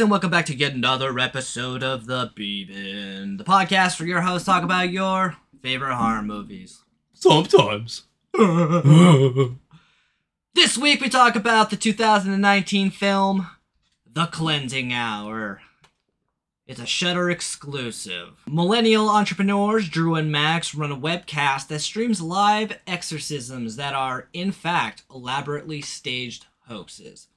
Guys, and welcome back to yet another episode of the B Bin, the podcast where your hosts talk about your favorite horror movies. Sometimes. This week we talk about the 2019 film The Cleansing Hour. It's a Shudder exclusive. Millennial entrepreneurs Drew and Max run a webcast that streams live exorcisms that are, in fact, elaborately staged hoaxes.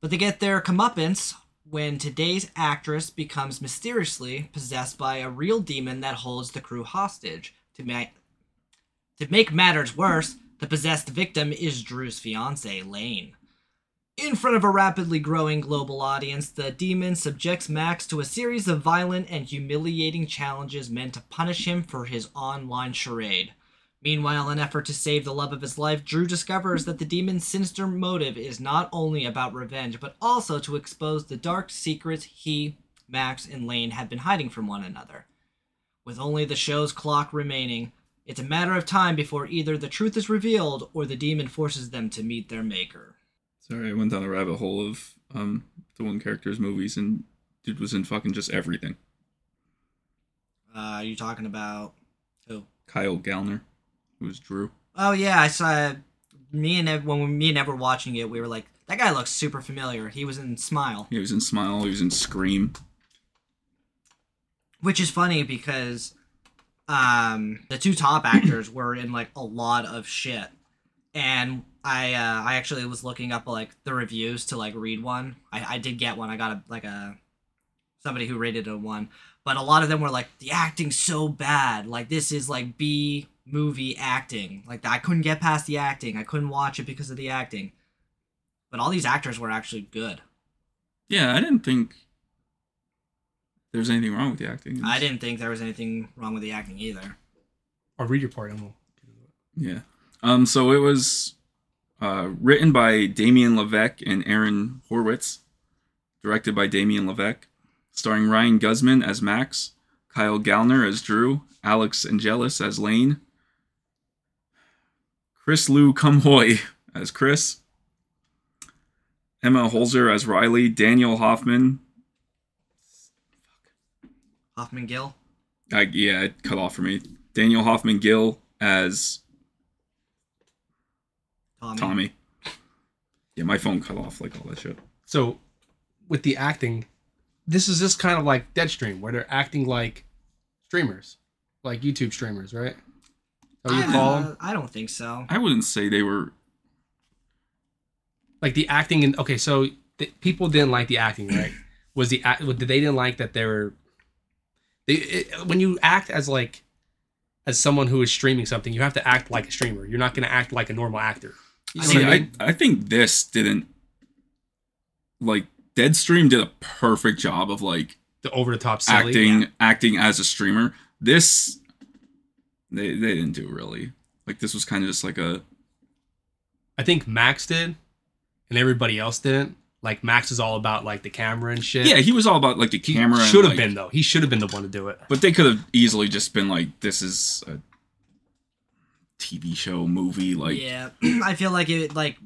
But they get their comeuppance when today's actress becomes mysteriously possessed by a real demon that holds the crew hostage. To, ma- to make matters worse, the possessed victim is Drew's fiance, Lane. In front of a rapidly growing global audience, the demon subjects Max to a series of violent and humiliating challenges meant to punish him for his online charade. Meanwhile, in an effort to save the love of his life, Drew discovers that the demon's sinister motive is not only about revenge, but also to expose the dark secrets he, Max, and Lane have been hiding from one another. With only the show's clock remaining, it's a matter of time before either the truth is revealed or the demon forces them to meet their maker. Sorry, I went down a rabbit hole of um the one character's movies and dude was in fucking just everything. Uh, are you talking about who? Kyle Gallner, who was Drew. Oh yeah, I saw. Me and Ev, when we, me and Ev were watching it, we were like, "That guy looks super familiar." He was in Smile, He was in Smile, he was in Scream. which is funny because um, the two top actors were in like a lot of shit, and I uh, I actually was looking up like the reviews to like read one. I, I did get one. I got a like a somebody who rated a one, but a lot of them were like the acting's so bad. Like this is like B movie acting. Like I couldn't get past the acting. I couldn't watch it because of the acting. But all these actors were actually good. Yeah, I didn't think there was anything wrong with the acting. I didn't think there was anything wrong with the acting either. I'll read your part and we'll Yeah. Um. So it was uh, written by Damien LeVeck and Aaron Horwitz, directed by Damien LeVeck, starring Ryan Guzman as Max, Kyle Gallner as Drew, Alix Angelis as Lane, Chris Lew Kum Hoi as Chris, Emma Holzer as Riley, Daniel Hoffmann. Hoffman Gill. I, yeah, it cut off for me. Daniel Hoffmann-Gill as Tommy. Tommy. Yeah, my phone cut off like all that shit. So, with the acting, this is just kind of like Deadstream, where they're acting like streamers, like YouTube streamers, right? How you I, call them? I don't think so. I wouldn't say they were. Like the acting in okay, so the, people didn't like the acting, right? Was the act? Did they didn't like that they were? They it, when you act as like as someone who is streaming something, you have to act like a streamer. You're not going to act like a normal actor. You know See, I I, mean? I think this didn't. Like, Deadstream did a perfect job of like the over the top acting yeah. acting as a streamer. This they they didn't do really. Like this was kind of just like a I think Max did, and everybody else didn't. Like Max is all about like the camera and shit. yeah. He was all about like the camera. should have like- been though. He should have been the one to do it. but they could have easily just been like, this is a TV show movie. Like, yeah, I feel like it like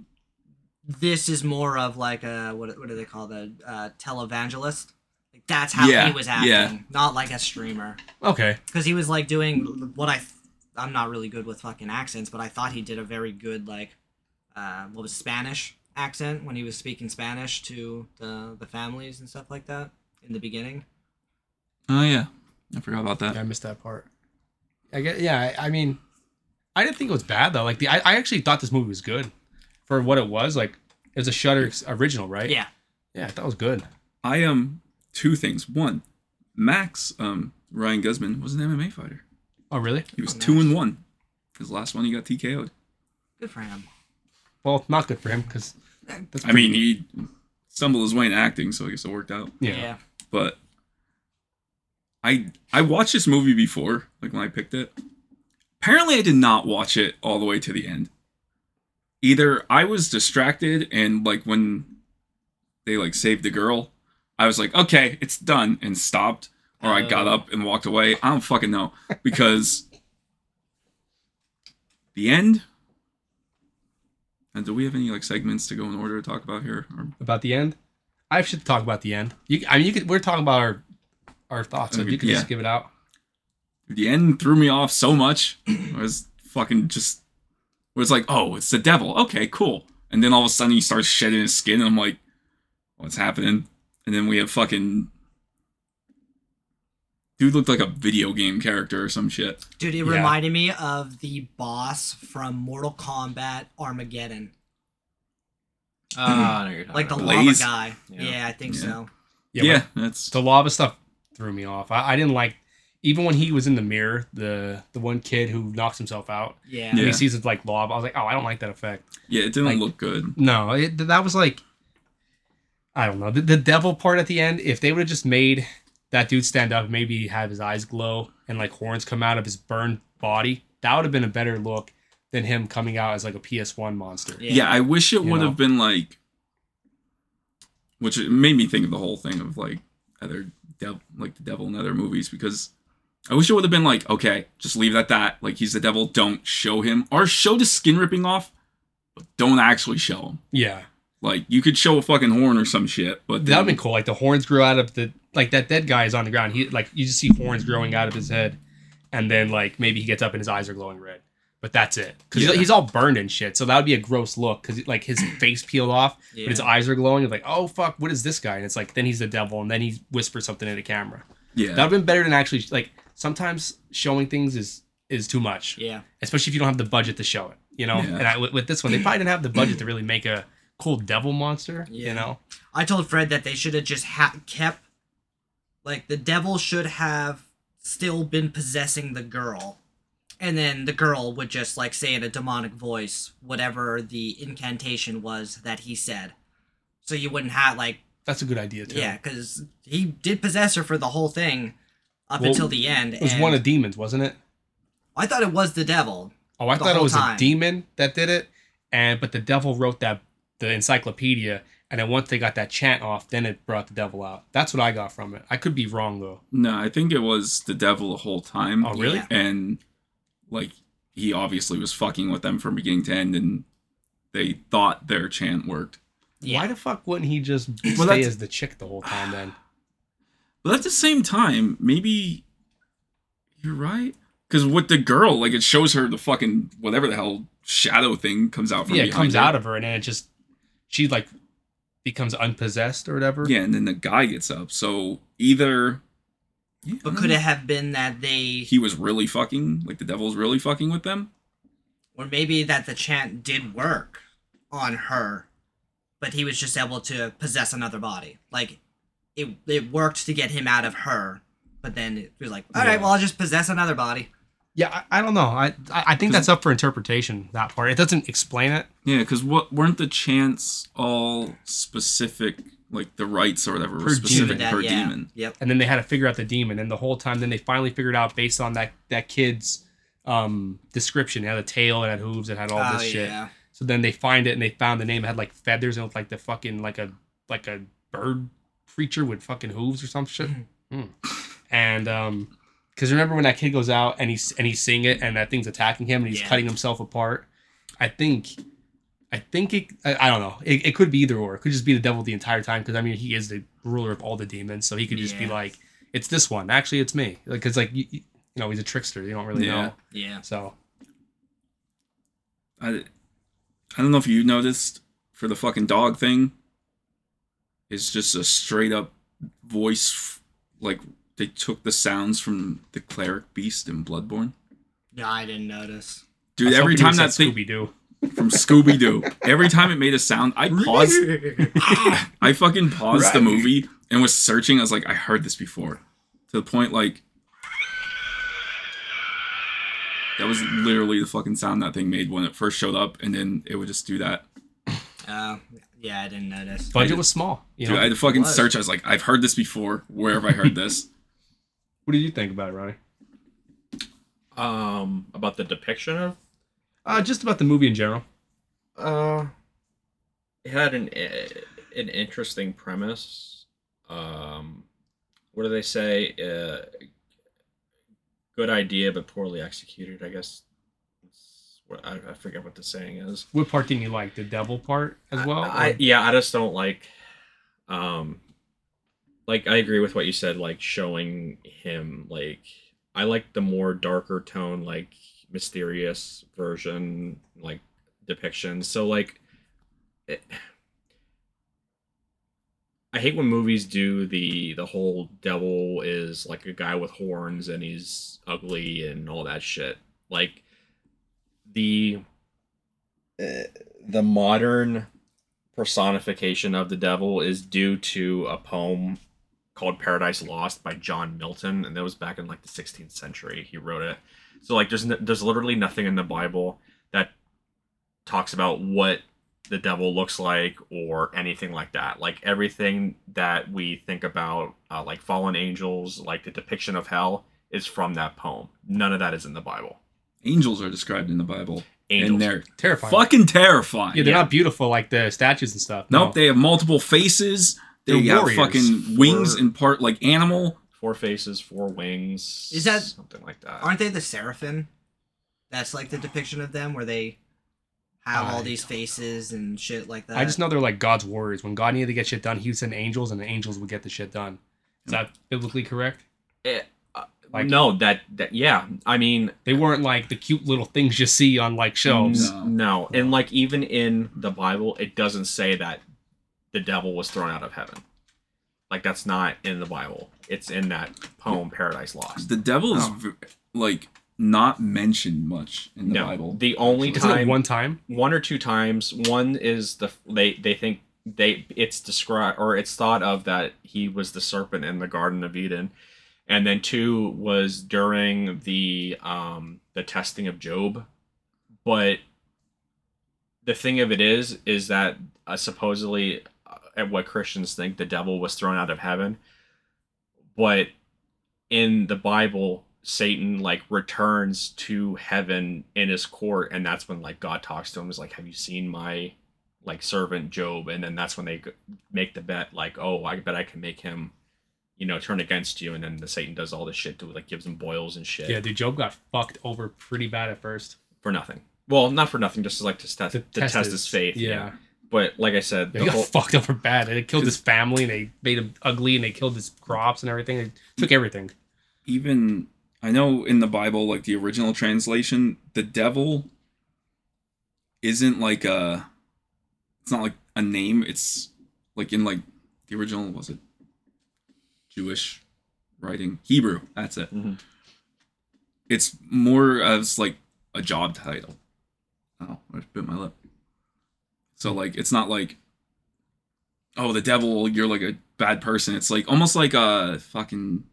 this is more of like a what what do they call the uh, televangelist? Like that's how Yeah, he was acting, yeah. not like a streamer. Okay. Because he was like doing what I th- I'm not really good with fucking accents, but I thought he did a very good like uh, what was Spanish accent when he was speaking Spanish to the the families and stuff like that in the beginning. oh yeah, I forgot about that. Yeah, I missed that part. I get. Yeah, I, I mean, I didn't think it was bad though. Like the, I, I actually thought this movie was good for what it was. Like it was a Shudder original, right? Yeah. Yeah, that was good. I um two things. One, Max um Ryan Guzman was an MMA fighter. Oh, really? He was Oh, two nice. and one. His last one he got TKO'd. Good for him. Well, not good for him because that's. I mean he stumbled his way in acting, so I guess it worked out. yeah. But I I watched this movie before, like when I picked it. Apparently I did not watch it all the way to the end. Either I was distracted and like when they like saved the girl, I was like, okay, it's done and stopped. Or I got Oh. up and walked away. I don't fucking know. Because the end. And do we have any like segments to go in order to talk about here? Or About the end, I should talk about the end. You, I mean, you could. We're talking about our our thoughts, so you can yeah. just give it out. the end threw me off so much. I was fucking just it was like, oh, it's the devil. Okay, cool. And then all of a sudden he starts shedding his skin, and I'm like, what's happening? And then we have fucking dude looked like a video game character or some shit. Dude, it Yeah. reminded me of the boss from Mortal Kombat Armageddon. Ah, I know you're talking Like the. Blaze? lava guy. Yeah. Yeah, I think Yeah. so. Yeah, but that's the lava stuff threw me off. I, I didn't like even when he was in the mirror. The the one kid who knocks himself out. Yeah. And Yeah. he sees it like lava. I was like, oh, I don't like that effect. yeah, it didn't Like- look good. No, it, that was like, I don't know. The, the devil part at the end, if they would have just made that dude stand up, maybe have his eyes glow and like horns come out of his burned body, that would have been a better look than him coming out as like a PS1 monster. Yeah. Yeah, I wish it would know? have been like which made me think of the whole thing of like other devil, like the devil in other movies because I wish it would have been like, okay, just leave it at that. Like he's the devil, don't show him. Or show the skin ripping off, but don't actually show him. Yeah. Like you could show a fucking horn or some shit, but That would then, been cool. Like the horns grew out of the, like that dead guy is on the ground. He, like, you just see horns growing out of his head. And then, like, maybe he gets up and his eyes are glowing red. But that's it. Because Yeah. he's all burned and shit. So that would be a gross look. Because, like, his face peeled off, Yeah. but his eyes are glowing. It's like, oh, fuck, what is this guy? And it's like, then he's the devil. And then he whispers something in the camera. yeah. That would have been better than actually, like, sometimes showing things is is too much. Yeah. Especially if you don't have the budget to show it, you know? Yeah. And I, with, with this one, they probably didn't have the budget to really make a cool devil monster, Yeah. you know? I told Fred that they should have just ha- kept, like, the devil should have still been possessing the girl. And then the girl would just, like, say in a demonic voice whatever the incantation was that he said. So you wouldn't have, like, That's a good idea, too. yeah, because he did possess her for the whole thing up Well, until the end. It was and one of demons, wasn't it? I thought it was the devil. Oh, I thought it was time. a demon that did it, and but the devil wrote that the encyclopedia, and then once they got that chant off, then it brought the devil out. That's what I got from it. I could be wrong though. No, I think it was the devil the whole time. Oh, really? And like he obviously was fucking with them from beginning to end and they thought their chant worked. Yeah. Why the fuck wouldn't he just Well, stay as the chick the whole time then? But at the same time, maybe you're right. Because with the girl, like it shows her the fucking whatever the hell shadow thing comes out from yeah, it comes her. out of her, and then it just she like becomes unpossessed or whatever. Yeah, and then the guy gets up. So either Yeah, But could don't it have been that they, he was really fucking like the devil's really fucking with them? or maybe that the chant did work on her, but he was just able to possess another body? Like, it it worked to get him out of her, but then it was like, all right, Yeah. well, I'll just possess another body. Yeah. I, I don't know. I I I think that's up for interpretation. That part it doesn't explain it. Yeah, because what weren't the chants all specific, like the rites or whatever, were Per specific That- per yeah. demon? Yep. and then they had to figure out the demon and the whole time then they finally figured out based on that that kid's um description it had a tail it had hooves it had all oh, this shit yeah. so then they find it and they found the name it had like feathers and it was like the fucking like a like a bird creature with fucking hooves or some shit Hmm. and um because remember when that kid goes out and he's and he's seeing it and that thing's attacking him and he's Yeah. cutting himself apart i think I think it. I, I don't know. It, it could be either or. It could just be the devil the entire time because I mean he is the ruler of all the demons, so he could just be like, "It's this one." Actually, it's me. Like, cause like you, you know he's a trickster. You don't really Yeah. know. Yeah. So I, I don't know if you noticed for the fucking dog thing. It's just a straight up voice, like they took the sounds from the cleric beast in Bloodborne. No, I didn't notice. Dude, every time that thing Scooby Doo. from Scooby Doo, every time it made a sound, I paused. I fucking paused the movie and was searching. I was like, I heard this before. To the point like that was literally the fucking sound that thing made when it first showed up, and then it would just do that. Uh, yeah, I didn't notice. Budget was small. You Dude, know? I had to fucking was. search. I was like, I've heard this before. Where have I heard this? what did you think about it, Ronnie? Um, about the depiction of Uh, just about the movie in general. Uh, it had an an interesting premise. Um, what do they say? Uh, good idea, but poorly executed. I guess. What I, I forget what the saying is. What part didn't you like? The devil part as well? I, or- yeah, I just don't like. Um, like I agree with what you said. Like showing him like I like the more darker tone, like mysterious version, like depiction. So like, it, I hate when movies do the the whole devil is like a guy with horns and he's ugly and all that shit. Like the uh, the modern personification of the devil is due to a poem called Paradise Lost by John Milton, and that was back in like the 16th century. He wrote it. So like, there's n- there's literally nothing in the Bible that talks about what the devil looks like or anything like that. Like everything that we think about, uh, like fallen angels, like the depiction of hell, is from that poem. None of that is in the Bible. Angels are described in the Bible, Angels. and they're terrifying. fucking terrifying. yeah, they're yeah. not beautiful like the statues and stuff. Nope, No. they have multiple faces. They They're warriors. fucking wings Or- and part like animal. four faces, four wings. Is that- something like that? Aren't they the seraphim? That's like the depiction of them where they have all these faces and shit like that. I just know they're like God's warriors. When God needed to get shit done, he would send angels, and the angels would get the shit done. Is that biblically correct? Eh, uh, Like- no, that that yeah. I mean, They weren't like the cute little things you see on like shelves. No. no, and like even in the Bible, it doesn't say that the devil was thrown out of heaven. Like that's not in the Bible. It's in that poem, Paradise Lost. The devil is Oh. like not mentioned much in the no, Bible. the only Isn't time one time? one or two times. One is the they they think they it's described or it's thought of that he was the serpent in the Garden of Eden, and then two was during the um the testing of Job, but the thing of it is is that uh, supposedly at what Christians think the devil was thrown out of heaven, but in the Bible Satan like returns to heaven in his court, and that's when like God talks to him. Is like, "Have you seen my like servant Job?" And then that's when they make the bet, like, "Oh, I bet I can make him, you know, turn against you." And then the Satan does all this shit to like gives him boils and shit Yeah, dude, Job got fucked over pretty bad at first. for nothing. Well, not for nothing, just to, like to test to, test, his his- faith. Yeah, But like I said, Yeah, the he got whole, fucked over bad. and They killed his family and they made him ugly and they killed his crops and everything. They took everything. Even I know in the Bible, like the original translation, the devil isn't like a. It's not like a name. It's like in like the original was it Jewish writing Hebrew. That's it. Mhm. It's more as like a job title. Oh, I just bit my lip. So like, it's not like, oh, the devil, you're like a bad person. It's like almost like a fucking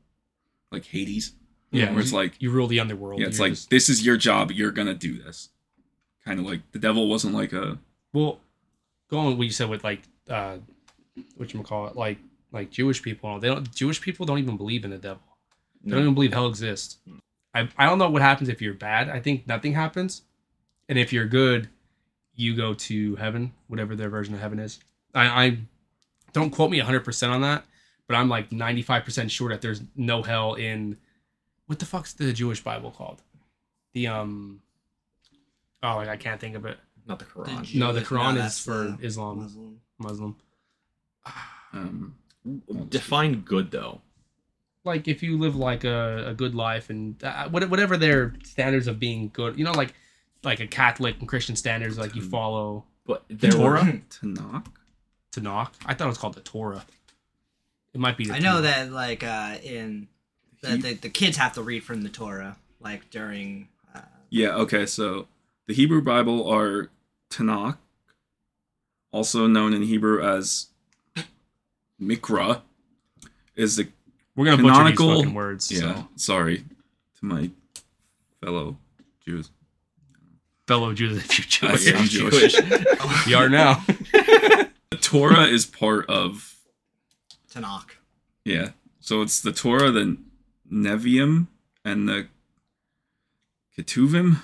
like Hades. Yeah, where it's like You rule the underworld. yeah, it's like just- this is your job. You're gonna do this. Kind of like the devil wasn't like a well, going with what you said with like uh, what you call it, like like Jewish people. They don't. Jewish people don't even believe in the devil. They don't even believe hell exists. I I don't know what happens if you're bad. I think nothing happens, and if you're good, you go to heaven, whatever their version of heaven is. I, I don't quote me 100 percent on that, but I'm like 95 percent sure that there's no hell in what the fuck's the Jewish Bible called? The um. Oh, I can't think of it. not the The Quran. No, the Jewish- Quran is for the Islam. Muslim. Muslim. um Define good though. Like if you live like a, a good life and uh, whatever their standards of being good, you know, like like a Catholic and Christian standards, like you follow But there Torah? were Tanakh. Tanakh. I thought it was called the Torah. It might be. The I know Tanakh. that like uh in The, the the kids have to read from the Torah like during. Uh, Yeah, okay, so the Hebrew Bible are Tanakh, also known in Hebrew as Mikra, is the We're gonna butcher these Canonical- fucking words. yeah. So. Sorry to my fellow Jews. Fellow Jews, if you I- Jewish, I'm Jewish. you are now. The Torah is part of Tanakh. yeah. So it's the Torah, the Nevi'im, and the Ketuvim,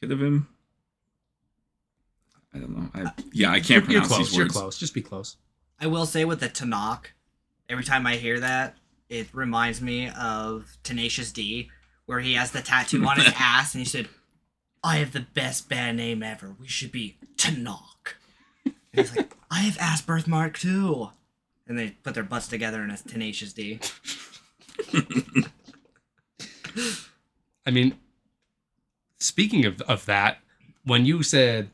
Ketuvim. I don't know. I yeah, I can't You're pronounce close. these You're words. close. Just be close. I will say with the Tanakh, every time I hear that, it reminds me of Tenacious D, where he has the tattoo on his ass and he said, I have the best band name ever. We should be Tanakh. And he's like, I have ass birthmark too. And they put their butts together in a Tenacious D. I mean, speaking of, of that, when you said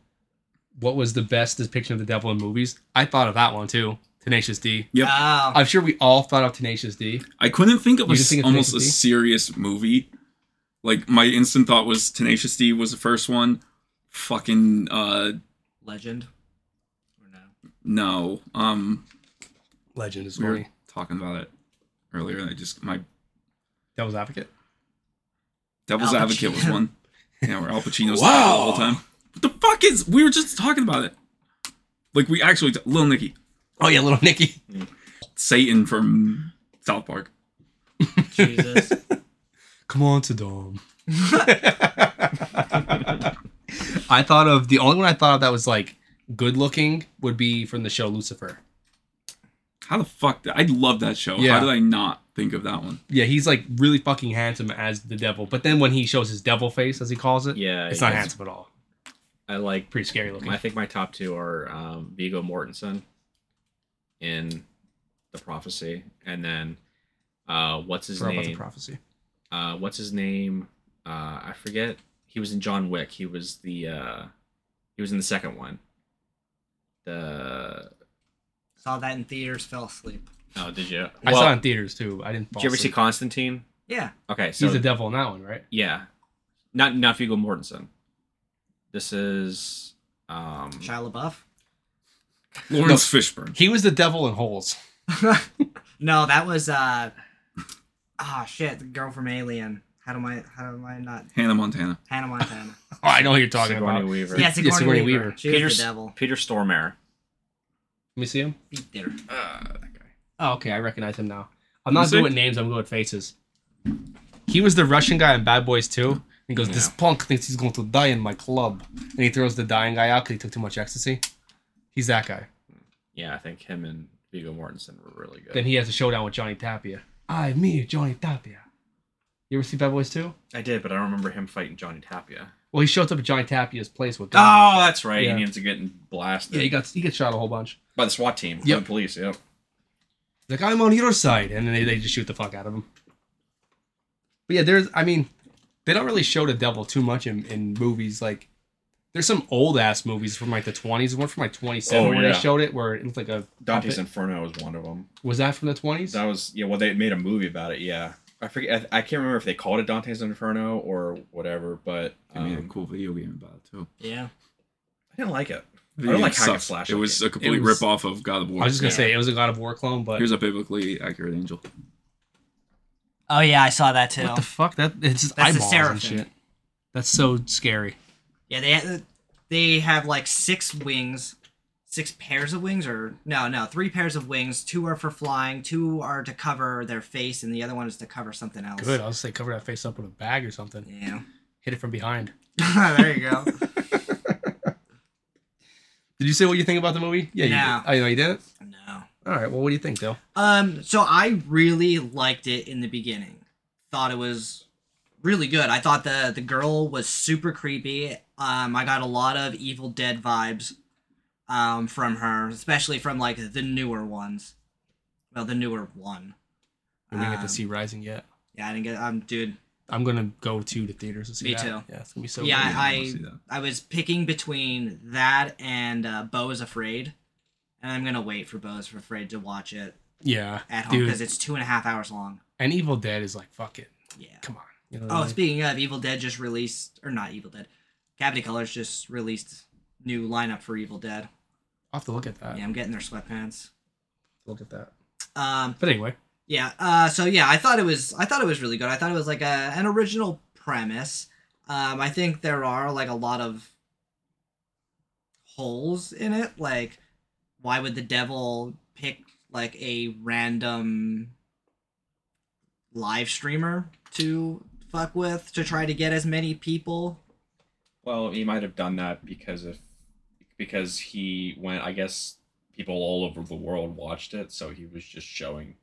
what was the best depiction of the devil in movies, I thought of that one too. Tenacious D. Yep. Oh, I'm sure we all thought of Tenacious D. I couldn't think of You a, think of almost a serious movie. Like my instant thought was Tenacious D was the first one. Fucking uh legend. Or no? No. Um Legend is we were funny. talking about it earlier and I just my Devil's Advocate. Devil's Al Advocate was one. Yeah, where Al Pacino's Wow. wow. the time. What the fuck is we were just talking about it. Like we actually Little Nicky. Oh yeah, little Nicky. Satan from South Park. Jesus. Come on, Saddam. I thought of the only one I thought of that was like good looking would be from the show Lucifer. How the fuck I love that show. Yeah. How did I not think of that one? Yeah, he's like really fucking handsome as the devil, but then when he shows his devil face, as he calls it, Yeah, it's not yes. handsome at all. I like. Pretty scary looking. I think my top two are um, Viggo Mortensen in the Prophecy, and then uh, what's his Forgot about the name? prophecy. Uh, what's his name? Uh, I forget. He was in John Wick. He was the uh, he was in the second one. The Saw that in theaters, fell asleep. oh, did you? I Well, saw it in theaters too. I didn't. Fall Did you ever see asleep. Constantine? Yeah. Okay, so He's the devil in that one, right? yeah, not not Viggo Mortensen. This is um Shia LaBeouf? Laurence Fishburne. He was the devil in Holes. no, that was uh ah shit, the girl from Alien. How do I how do I not Hannah Montana. Hannah Montana? Oh, I know who you're talking Sigourney about. Weaver. yeah, Sigourney, Sigourney Weaver. Weaver. She Peter was the devil. Peter Stormare. Let me see him. Beat there. Uh, that guy. Oh, okay, I recognize him now. I'm not good with names. I'm good with faces. He was the Russian guy in Bad Boys 2. He goes, "This Yeah. punk thinks he's going to die in my club," and he throws the dying guy out because he took too much ecstasy. He's that guy. Yeah, I think him and Viggo Mortensen were really good. Then he has a showdown with Johnny Tapia. I, me, Johnny Tapia. You ever see Bad Boys 2? I did, but I don't remember him fighting Johnny Tapia. Well, he shows up at Johnny Tapia's place with. Oh, that's right. Yeah. He ends up getting blasted yeah, he got he gets shot a whole bunch. by the SWAT team, the police. Yep. Like, I'm on your side, and then they, they just shoot the fuck out of him. But yeah, there's, I mean, they don't really show the devil too much in, in movies. Like, there's some old ass movies from like the 20s. One from like 27 Oh, where yeah. they showed it, where it looked like a. Dante's puppet. Inferno was one of them. Was that from the 20s? That was yeah. Well, they made a movie about it. Yeah, I forget. I, I can't remember if they called it Dante's Inferno or whatever. But They made a um, cool video game about it too. Yeah. I didn't like it. I don't like hack and sucks. slash. It was it. a complete was- rip off of God of War. I was just gonna Yeah. say it was a God of War clone, but Here's a biblically accurate angel. Oh yeah, I saw that too. what the fuck? That it's just That's the eyeballs and shit. That's so scary. Yeah, they they have like six wings, six pairs of wings, or no, no, three pairs of wings. Two are for flying, two are to cover their face, and the other one is to cover something else. Good. I'll say cover that face up with a bag or something. Yeah. Hit it from behind. there you go. Did you say what you think about the movie? Yeah, you No. did. Oh, you know you did it. No. All right. Well, what do you think, Dill? Um. So I really liked it in the beginning. Thought it was really good. I thought the the girl was super creepy. Um. I got a lot of Evil Dead vibes. Um. From her, especially from like the newer ones. Well, the newer one. We didn't get Um, to see Rising yet. Yeah, I didn't get. Um, dude, I'm gonna go to the theaters to see Me that. too. Yeah, it's gonna be so. Yeah, good. I- wanna see that. I was picking between that and uh, Beau is Afraid, and I'm gonna wait for Beau is Afraid to watch it Yeah, at home because it's two and a half hours long. And Evil Dead is like fuck it. Yeah. Come on. You know what I Oh, mean? speaking of, Evil Dead just released, or not Evil Dead, Cavity Colors just released new lineup for Evil Dead. I'll have to look at that. Yeah, I'm getting their sweatpants. Look at that. Um, But anyway, yeah. Uh, so yeah, I thought it was, I thought it was really good. I thought it was like a an original premise. Um, I think there are like a lot of holes in it. Like, why would the devil pick like a random live streamer to fuck with to try to get as many people? Well, he might have done that because of because he went. I guess people all over the world watched it, so he was just showing.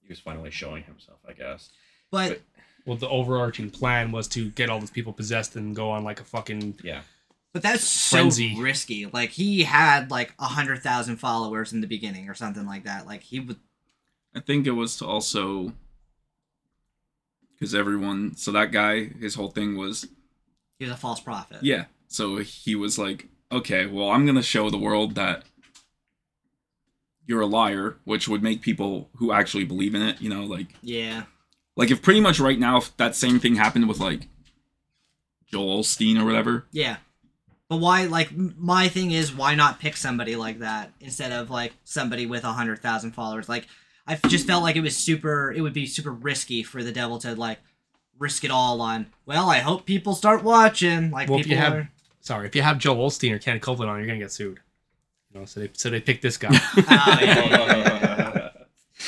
He was finally showing himself. I guess. But well, the overarching plan was to get all these people possessed and go on like a fucking Yeah. But that's so risky. Like he had like a hundred thousand followers in the beginning or something like that. Like he would. I think it was to also because everyone. So that guy, his whole thing was He was a false prophet. yeah. So he was like, okay, well, I'm gonna show the world that you're a liar, which would make people who actually believe in it, you know, like Yeah. like if pretty much right now if that same thing happened with like Joel Osteen or whatever. Yeah. But why? Like my thing is, why not pick somebody like that instead of like somebody with a hundred thousand followers? Like I just felt like it was super. It would be super risky for the devil to like risk it all on. Well, I hope people start watching. Like Well, if people you have- are. sorry. If you have Joel Osteen or Ken Copeland on, you're gonna get sued. You know, so they so they picked this guy. Oh, yeah.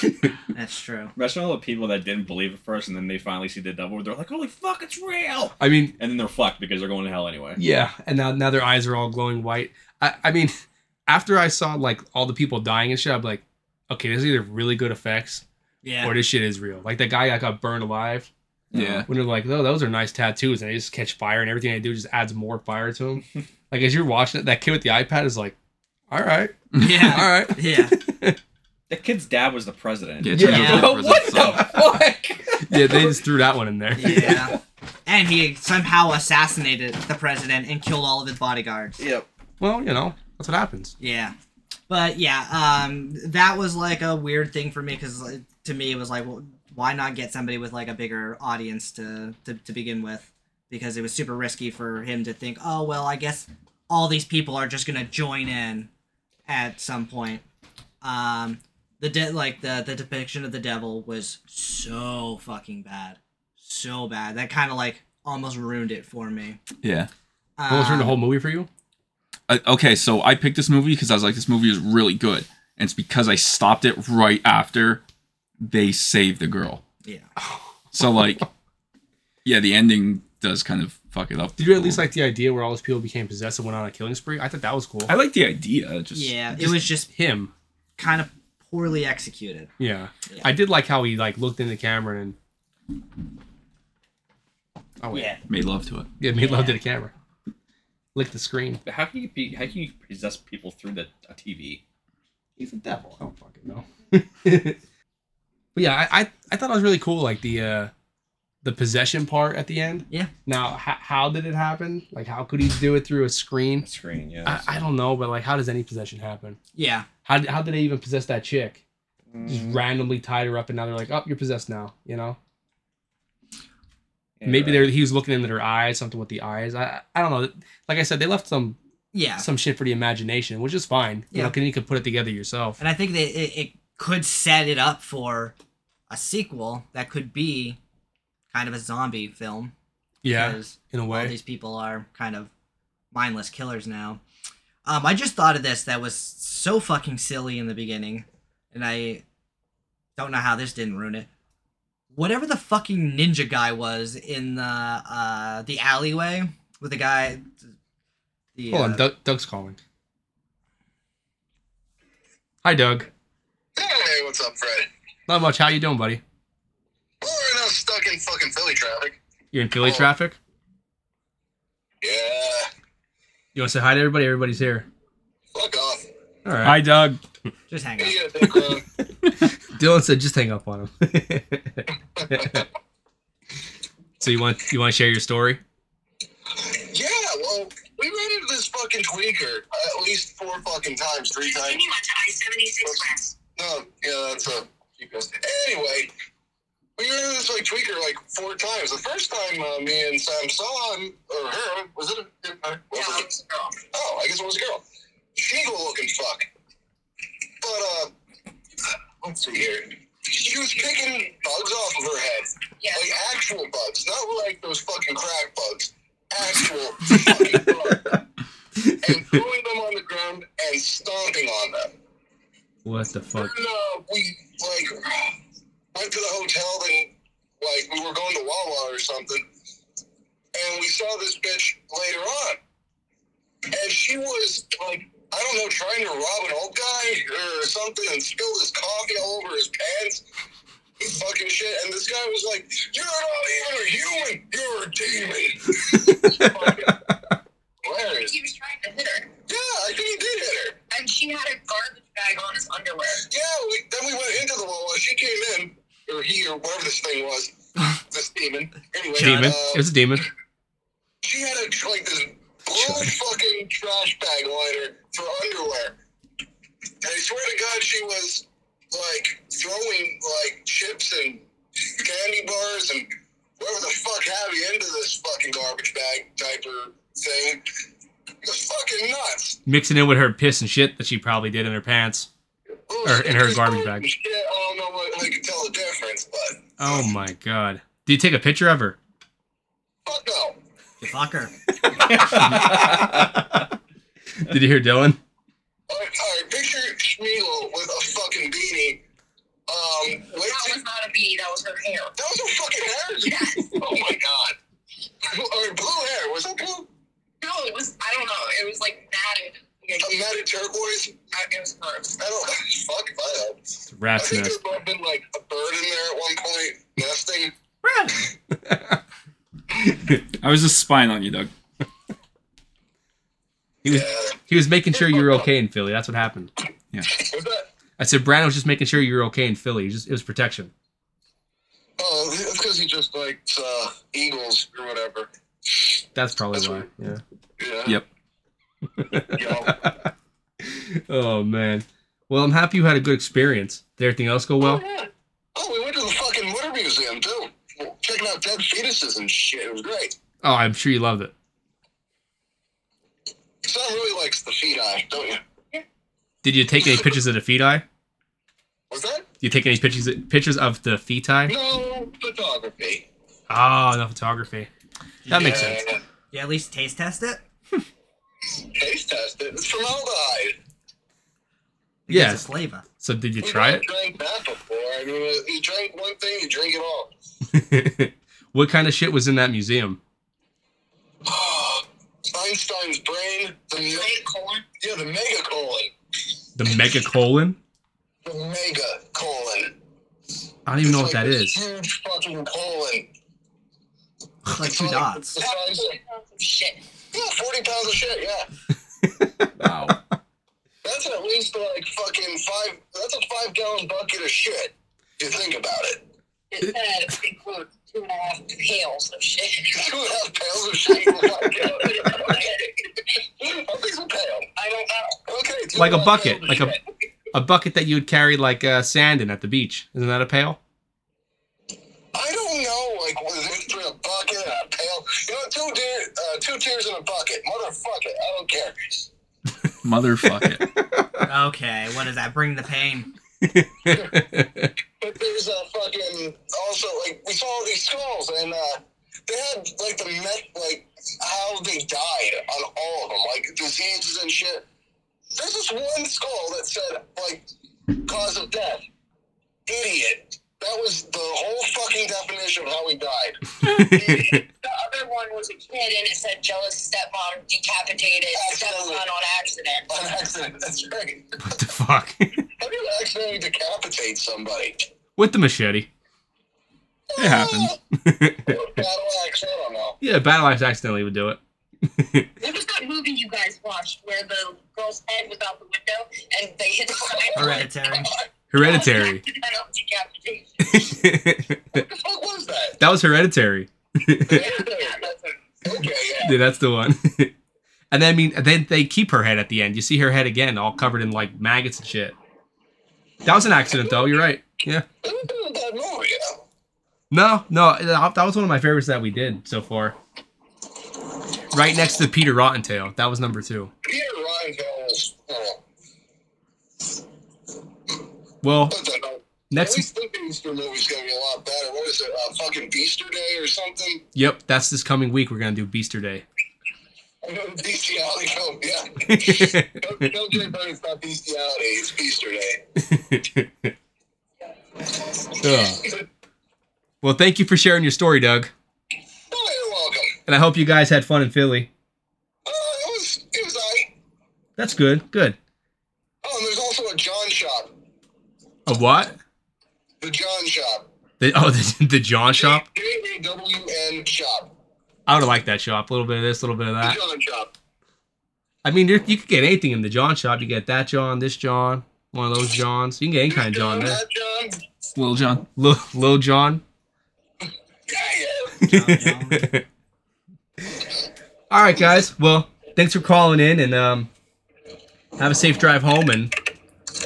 That's true. Imagine all the people that didn't believe at first, and then they finally see the double. They're like, "Holy fuck, it's real!" I mean, And then they're fucked because they're going to hell anyway. yeah, and now now their eyes are all glowing white. I, I mean, after I saw like all the people dying and shit, I'm like, okay, this is either really good effects Yeah. or this shit is real. Like the guy that got burned alive. Yeah. When they're like, oh, those are nice tattoos, and they just catch fire, and everything they do just adds more fire to them. like as you're watching it, that kid with the iPad is like, all right, Yeah. all right. Yeah. The kid's dad was the president. Yeah, Yeah. turns out what the president fuck? yeah, they just threw that one in there. Yeah. and he somehow assassinated the president and killed all of his bodyguards. Yep. Well, you know, that's what happens. Yeah. But yeah, um, that was like a weird thing for me because to me it was like, well, why not get somebody with like a bigger audience to, to to begin with? Because it was super risky for him to think, oh well, I guess all these people are just gonna join in at some point. Um, the de- like the the depiction of the devil was so fucking bad, so bad that kind of like almost ruined it for me. Yeah. Almost ruined the Um, whole movie for you. Uh, okay, so I picked this movie because I was like, this movie is really good, and it's because I stopped it right after they save the girl. Yeah. So like, yeah, the ending does kind of fuck it up. Did you at least like the idea where all those people became possessed and went on a killing spree? I thought that was cool. I like the idea. Just Yeah, it was just Him. kind of poorly executed. Yeah. Yeah. I did like how he like looked in the camera and Oh wait. Yeah. made love to it. Yeah, made love to the camera. Licked the screen. How can you be? How can you possess people through the a TV? He's a devil. I don't fucking know. but yeah, I, I I thought it was really cool, like the uh the possession part at the end. Yeah. Now, h- how did it happen? Like, how could he do it through a screen? Screen, yeah. I, I don't know, but like, how does any possession happen? Yeah. How did, how did they even possess that chick? Just Mm, randomly tied her up, and now they're like, "Oh, you're possessed now." You know? yeah, Maybe right. they're he was looking into her eyes, something with the eyes. I I don't know. Like I said, they left some Yeah. some shit for the imagination, which is fine. You Yeah. know, 'cause you could put it together yourself. And I think that it, it could set it up for a sequel that could be kind of a zombie film. Yeah, in a all way. these people are kind of mindless killers now. Um, I just thought of this that was so fucking silly in the beginning, and I don't know how this didn't ruin it. Whatever the fucking ninja guy was in the uh, the alleyway with the guy. The, Hold uh, on, Doug, Doug's calling. Hi, Doug. Hey, what's up, Fred? Not much. How you doing, buddy? Well, right now stuck in fucking Philly traffic. You're in Philly Oh. traffic. Yeah, You want to say hi to everybody? Everybody's here. fuck off. All right. Hi, Doug. Just hang up. on. do you think, Ron? Dylan said, "Just hang up on him." so you want you want to share your story? yeah, well, we ran into this fucking tweaker at least four fucking times, three times. Continue onto I-76 West. No, Yeah, that's a. Anyway, we ran into this like tweaker like four times. The first time uh, me and Sam saw him or her was it? A, was Yeah, it it was a girl. Oh, I guess it was a girl. She Eagle looking fuck. But uh, let's see here. She was picking bugs off of her head, Yeah. like actual bugs, not like those fucking crack bugs. Actual fucking bugs, and throwing them on the ground and stomping on them. What the fuck? Then, uh, we like went to the hotel and like we were going to Wawa or something, and we saw this bitch later on, and she was like I don't know trying to rob an old guy or something and spilled his coffee all over his pants. Fucking shit, and this guy was like, "You're not even a human. You're a demon." Fucking hilarious. He was trying to hit her, Yeah, I think he did hit her. and she had a garbage bag on his underwear. Yeah, we, then we went into the Wawa. She came in, or he, or whatever this thing was, this demon. Anyway, Demon. uh, It was a demon. she had a, like this blue fucking trash bag liner for underwear. And I swear to God, she was like throwing like chips and candy bars and whatever the fuck have you into this fucking garbage bag diaper thing. It fucking nuts. Mixing in with her piss and shit that she probably did in her pants. Or in her garbage bag. Shit, I don't know what I can tell the difference, but Oh my god. Did you take a picture of her? fuck no. You fucker. Did you hear Dylan? All right, all right, picture Sméagol with a fucking beanie. Um, wait That was not a bee. That was her hair. that was her fucking hair. Yes. Oh my god. All right, blue hair. Was that blue? No, it was. I don't know. It was like matted. A matted turquoise? I- It. I don't. Fuck if I know. It's a I rat's think nest. there might have been like a bird in there at one point nesting. I was just spying on you, Doug. He was Yeah. he was making sure you were okay in Philly. That's what happened. Was that? I said Brandon was just making sure you were okay in Philly. It was, just, it was protection. Oh, it's because he just likes uh, eagles or whatever. That's probably That's why. right. Yeah. Yeah. Yep. You know? Oh man. Well, I'm happy you had a good experience. Did everything else go well? Oh, yeah. Oh, we went to the fucking Mütter Museum too. Checking out dead fetuses and shit. It was great. Oh, I'm sure you loved it. Sam really likes the feet eye, don't you? Did you take any pictures of the feti? Was that? Did you take any pictures pictures of the feti? No photography. Oh, no photography. That makes sense. You at least taste test it? Taste test it. It's formaldehyde. It Yeah. gives a flavor. So did you We try both drank that before. I mean, uh, you drink one thing, you drink it all. what kind of shit was in that museum? Einstein's brain, the me- Right, colon. yeah, the mega colon, The mega colon? the mega colon. I don't even know It's what that like this is. Huge fucking colon. Like two dots. the size of- Shit. Yeah, forty pounds of shit. Yeah, Wow. that's at least like fucking five. That's a five gallon bucket of shit. If you think about it. It said it includes two and a half pails of shit. Two and a half pounds of shit. in a five gallon. How big's a pail? I don't know. Okay, two Like a bucket, like a a bucket that you would carry like uh, sand in at the beach. Isn't that a pail? I don't know, like, was it between a bucket and a pail? You know, two, deer, uh, two tears in a bucket. Motherfucker, I don't care. Motherfuck it. Okay, what does that bring the pain? But there's a fucking, also, like, we saw these skulls, and uh, they had, like, the met, like, how they died on all of them, like, diseases and shit. There's this one skull that said, like, cause of death. Idiot. That was the whole fucking definition of how he died. The other one was a kid and it said jealous stepmom decapitated stepson on accident. On accident. That's right. what the fuck? How do you accidentally decapitate somebody? With the machete. It happens. Battle axe, I don't know. Yeah, Battle Axe accidentally would do it. What was that movie you guys watched where the girl's head was out the window and they hit the side? Hereditary. Oh Hereditary. Decapitation. What the fuck was that? that was Hereditary. Yeah, that's. Okay, yeah. Yeah, that's the one. and then I mean, then they keep her head at the end. You see her head again, all covered in like maggots and shit. That was an accident, though. You're right. Yeah. It wasn't a bad movie. Yeah. No, no, that that was one of my favorites that we did so far. Right next to Peter Rottentail. That was number two. Peter was. Oh, Well. At next. least the Beaster movie's gonna be a lot better. What is it? Uh, fucking Beaster Day or something? Yep, that's this coming week. We're gonna do Beaster Day. Bestiality film, yeah. don't, don't get it it's not bestiality, it's Beaster Day. Ugh. Well, thank you for sharing your story, Doug. Oh, you're welcome. And I hope you guys had fun in Philly. Uh, it was, it was I. That's good. Good. Oh, and there's also a John shop. A what? The John shop. The, oh, the, the John shop. J A W N shop. I would have liked that shop. A little bit of this, a little bit of The that. John shop. I mean, you you could get anything in the John shop. You get that John, this John, one of those Johns. You can get any kind of John there. That John. Little John. Lil, Lil John. Yeah, yeah. All right, guys. Well, thanks for calling in, and um, have a safe drive home, and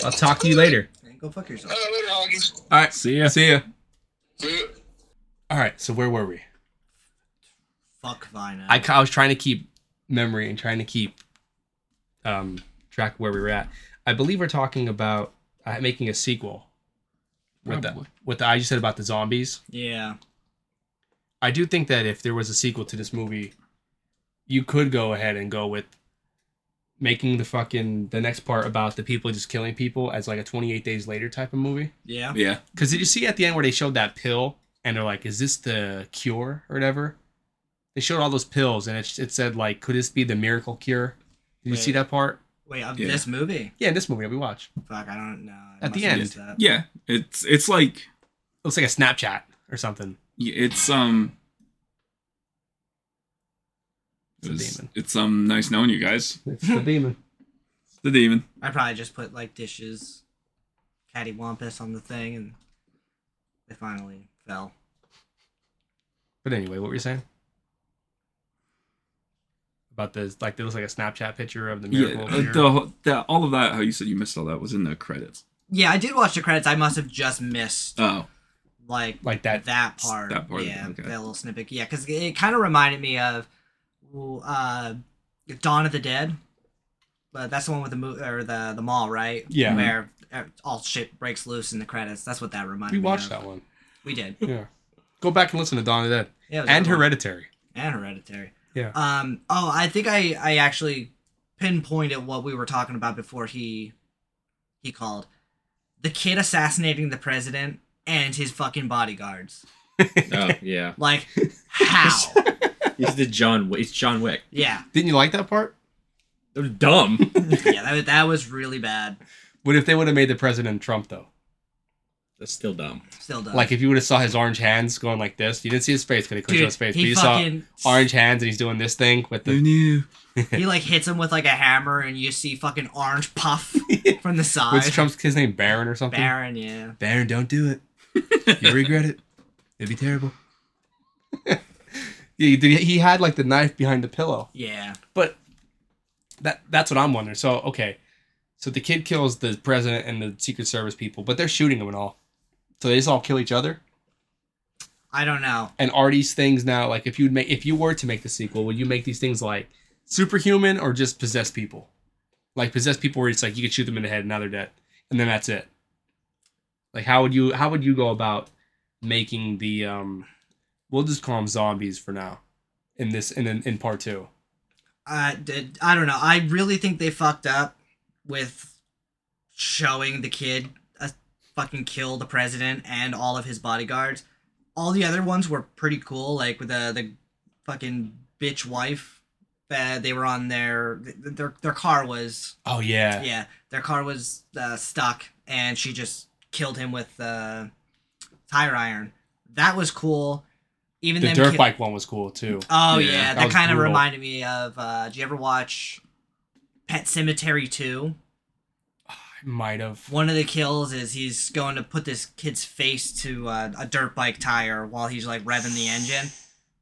I'll talk to you later. Go fuck yourself. Later, honkies. All right. See ya. See ya. See ya. All right. So where were we? Fuck Vina. I, I was trying to keep memory and trying to keep um, track of where we were at. I believe we're talking about uh, making a sequel. With the, Probably. with the I just said about the zombies. yeah. I do think that if there was a sequel to this movie, you could go ahead and go with making the fucking the next part about the people just killing people as like a 28 days later type of movie. Yeah. Yeah. Because did you see at the end where they showed that pill and they're like, "Is this the cure or whatever?" They showed all those pills and it, it said like, "Could this be the miracle cure?" Did you see that part? Wait, of Yeah. this movie? Yeah, in this movie that we watched, Fuck, I don't know. I At the end. that. Yeah. It's it's like it looks like a Snapchat or something. it's um It's a it's, demon. it's um nice knowing you guys. It's the demon. It's the demon. I probably just put like dishes, cattywampus on the thing, and they finally fell. But anyway, what were you saying? About the like, there was like a Snapchat picture of the Yeah. miracle. uh, cure. the all of that how you said you missed all that was in the credits. Yeah, I did watch the credits. I must have just missed Oh. like like that. that part. that part, yeah, okay. that little snippet. Yeah, because it kind of reminded me of uh, Dawn of the Dead. But that's the one with the mo- or the the mall, right? Yeah. Where uh, all shit breaks loose in the credits. That's what that reminded We me We watched of. that one. We did. Yeah. Go back and listen to Dawn of the Dead Yeah, it was a and good one. Hereditary. and Hereditary. Yeah. Um. Oh, I think I I actually pinpointed what we were talking about before he he called the kid assassinating the president and his fucking bodyguards. Oh yeah, Like how? he's the John. Wick- It's John Wick. yeah. Didn't you like that part? It was dumb. Yeah. That was- that was really bad. What if they would have made the president Trump though? That's still dumb. Still done. Like if you would have saw his orange hands going like this, you didn't see his face because he couldn't show his face, but he you saw orange hands and he's doing this thing with the. knew? he like hits him with like a hammer and you see fucking orange puff from the side. What's Trump's his name? Baron or something? Baron, yeah. Baron, don't do it. You regret it. It'd be terrible. yeah, he, did- he had like the knife behind the pillow. Yeah. But that that's what I'm wondering. So okay, so the kid kills the president and the Secret Service people, but they're shooting him and all. So they just all kill each other. I don't know. And are these things now like if you make if you were to make the sequel, would you make these things like superhuman or just possess people? Like possess people where it's like you could shoot them in the head and now they're dead, and then that's it. Like how would you how would you go about making the um, we'll just call them zombies for now, in this in in, in part two. I did. I don't know. I really think they fucked up with showing the kid uh, fucking kill the president and all of his bodyguards. All the other ones were pretty cool, like with the the fucking bitch wife. Uh, they were on their their their car was Oh yeah, yeah their car was uh, stuck and she just killed him with uh, tire iron. That was cool. Even the dirt ki- bike one was cool too. Oh Yeah, yeah, that that, kind of reminded me of. Uh, did you ever watch Pet Cemetery Two? I might have. One of the kills is he's going to put this kid's face to uh, a dirt bike tire while he's like revving the engine.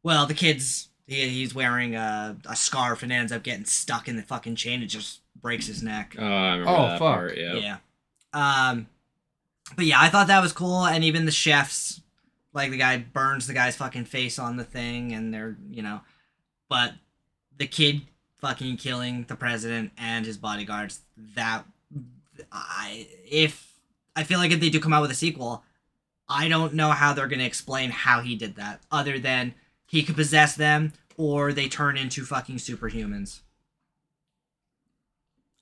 Well, the kid's he, he's wearing a, a scarf and ends up getting stuck in the fucking chain. It just breaks his neck. Oh, I Oh, that fuck. part. Yeah. Yeah. Um, but yeah, I thought that was cool, and even the chefs, like the guy burns the guy's fucking face on the thing, and they're you know, but the kid fucking killing the president and his bodyguards. That I if I feel like if they do come out with a sequel, I don't know how they're gonna explain how he did that, other than he could possess them or they turn into fucking superhumans.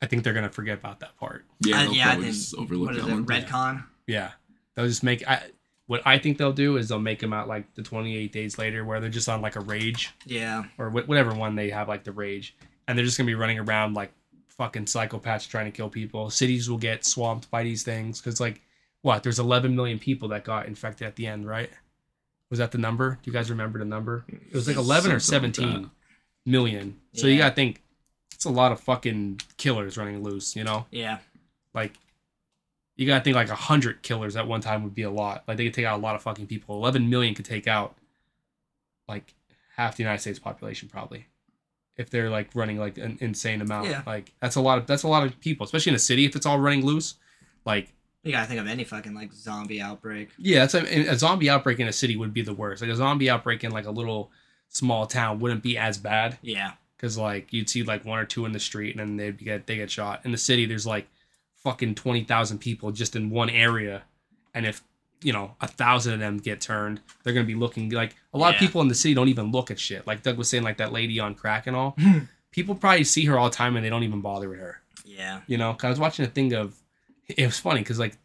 I think they're gonna forget about that part. Yeah, Uh, they'll yeah, I think just overlook what is that it, one. Redcon? Yeah, they'll just make. I, what I think they'll do is they'll make them out like the 28 days later, where they're just on like a rage Yeah, or wh- whatever one they have like the rage, and they're just gonna be running around like fucking psychopaths trying to kill people. Cities will get swamped by these things because like what? There's 11 million people that got infected at the end, right? Was that the number? Do you guys remember the number? It was like 11 or Something like million. So you gotta think it's a lot of fucking killers running loose, you know? yeah, Like you gotta think like a hundred killers at one time would be a lot. Like they could take out a lot of fucking people. Eleven million could take out like half the United States population probably. If they're like running like an insane amount. Yeah. Like that's a lot of that's a lot of people, especially in a city if it's all running loose. Like you gotta think of any fucking like zombie outbreak. yeah, that's a, a zombie outbreak in a city would be the worst. Like a zombie outbreak in like a little small town wouldn't be as bad Yeah, because like you'd see like one or two in the street and then they'd get they get shot. In the city, there's like fucking twenty thousand people just in one area, and if you know a thousand of them get turned, they're gonna be looking like a lot of people in the city don't even look at shit. Like Doug was saying, like that lady on crack and all. Hmm. people probably see her all the time and they don't even bother with her. yeah, You know, 'Cause I was watching a thing of it was funny because like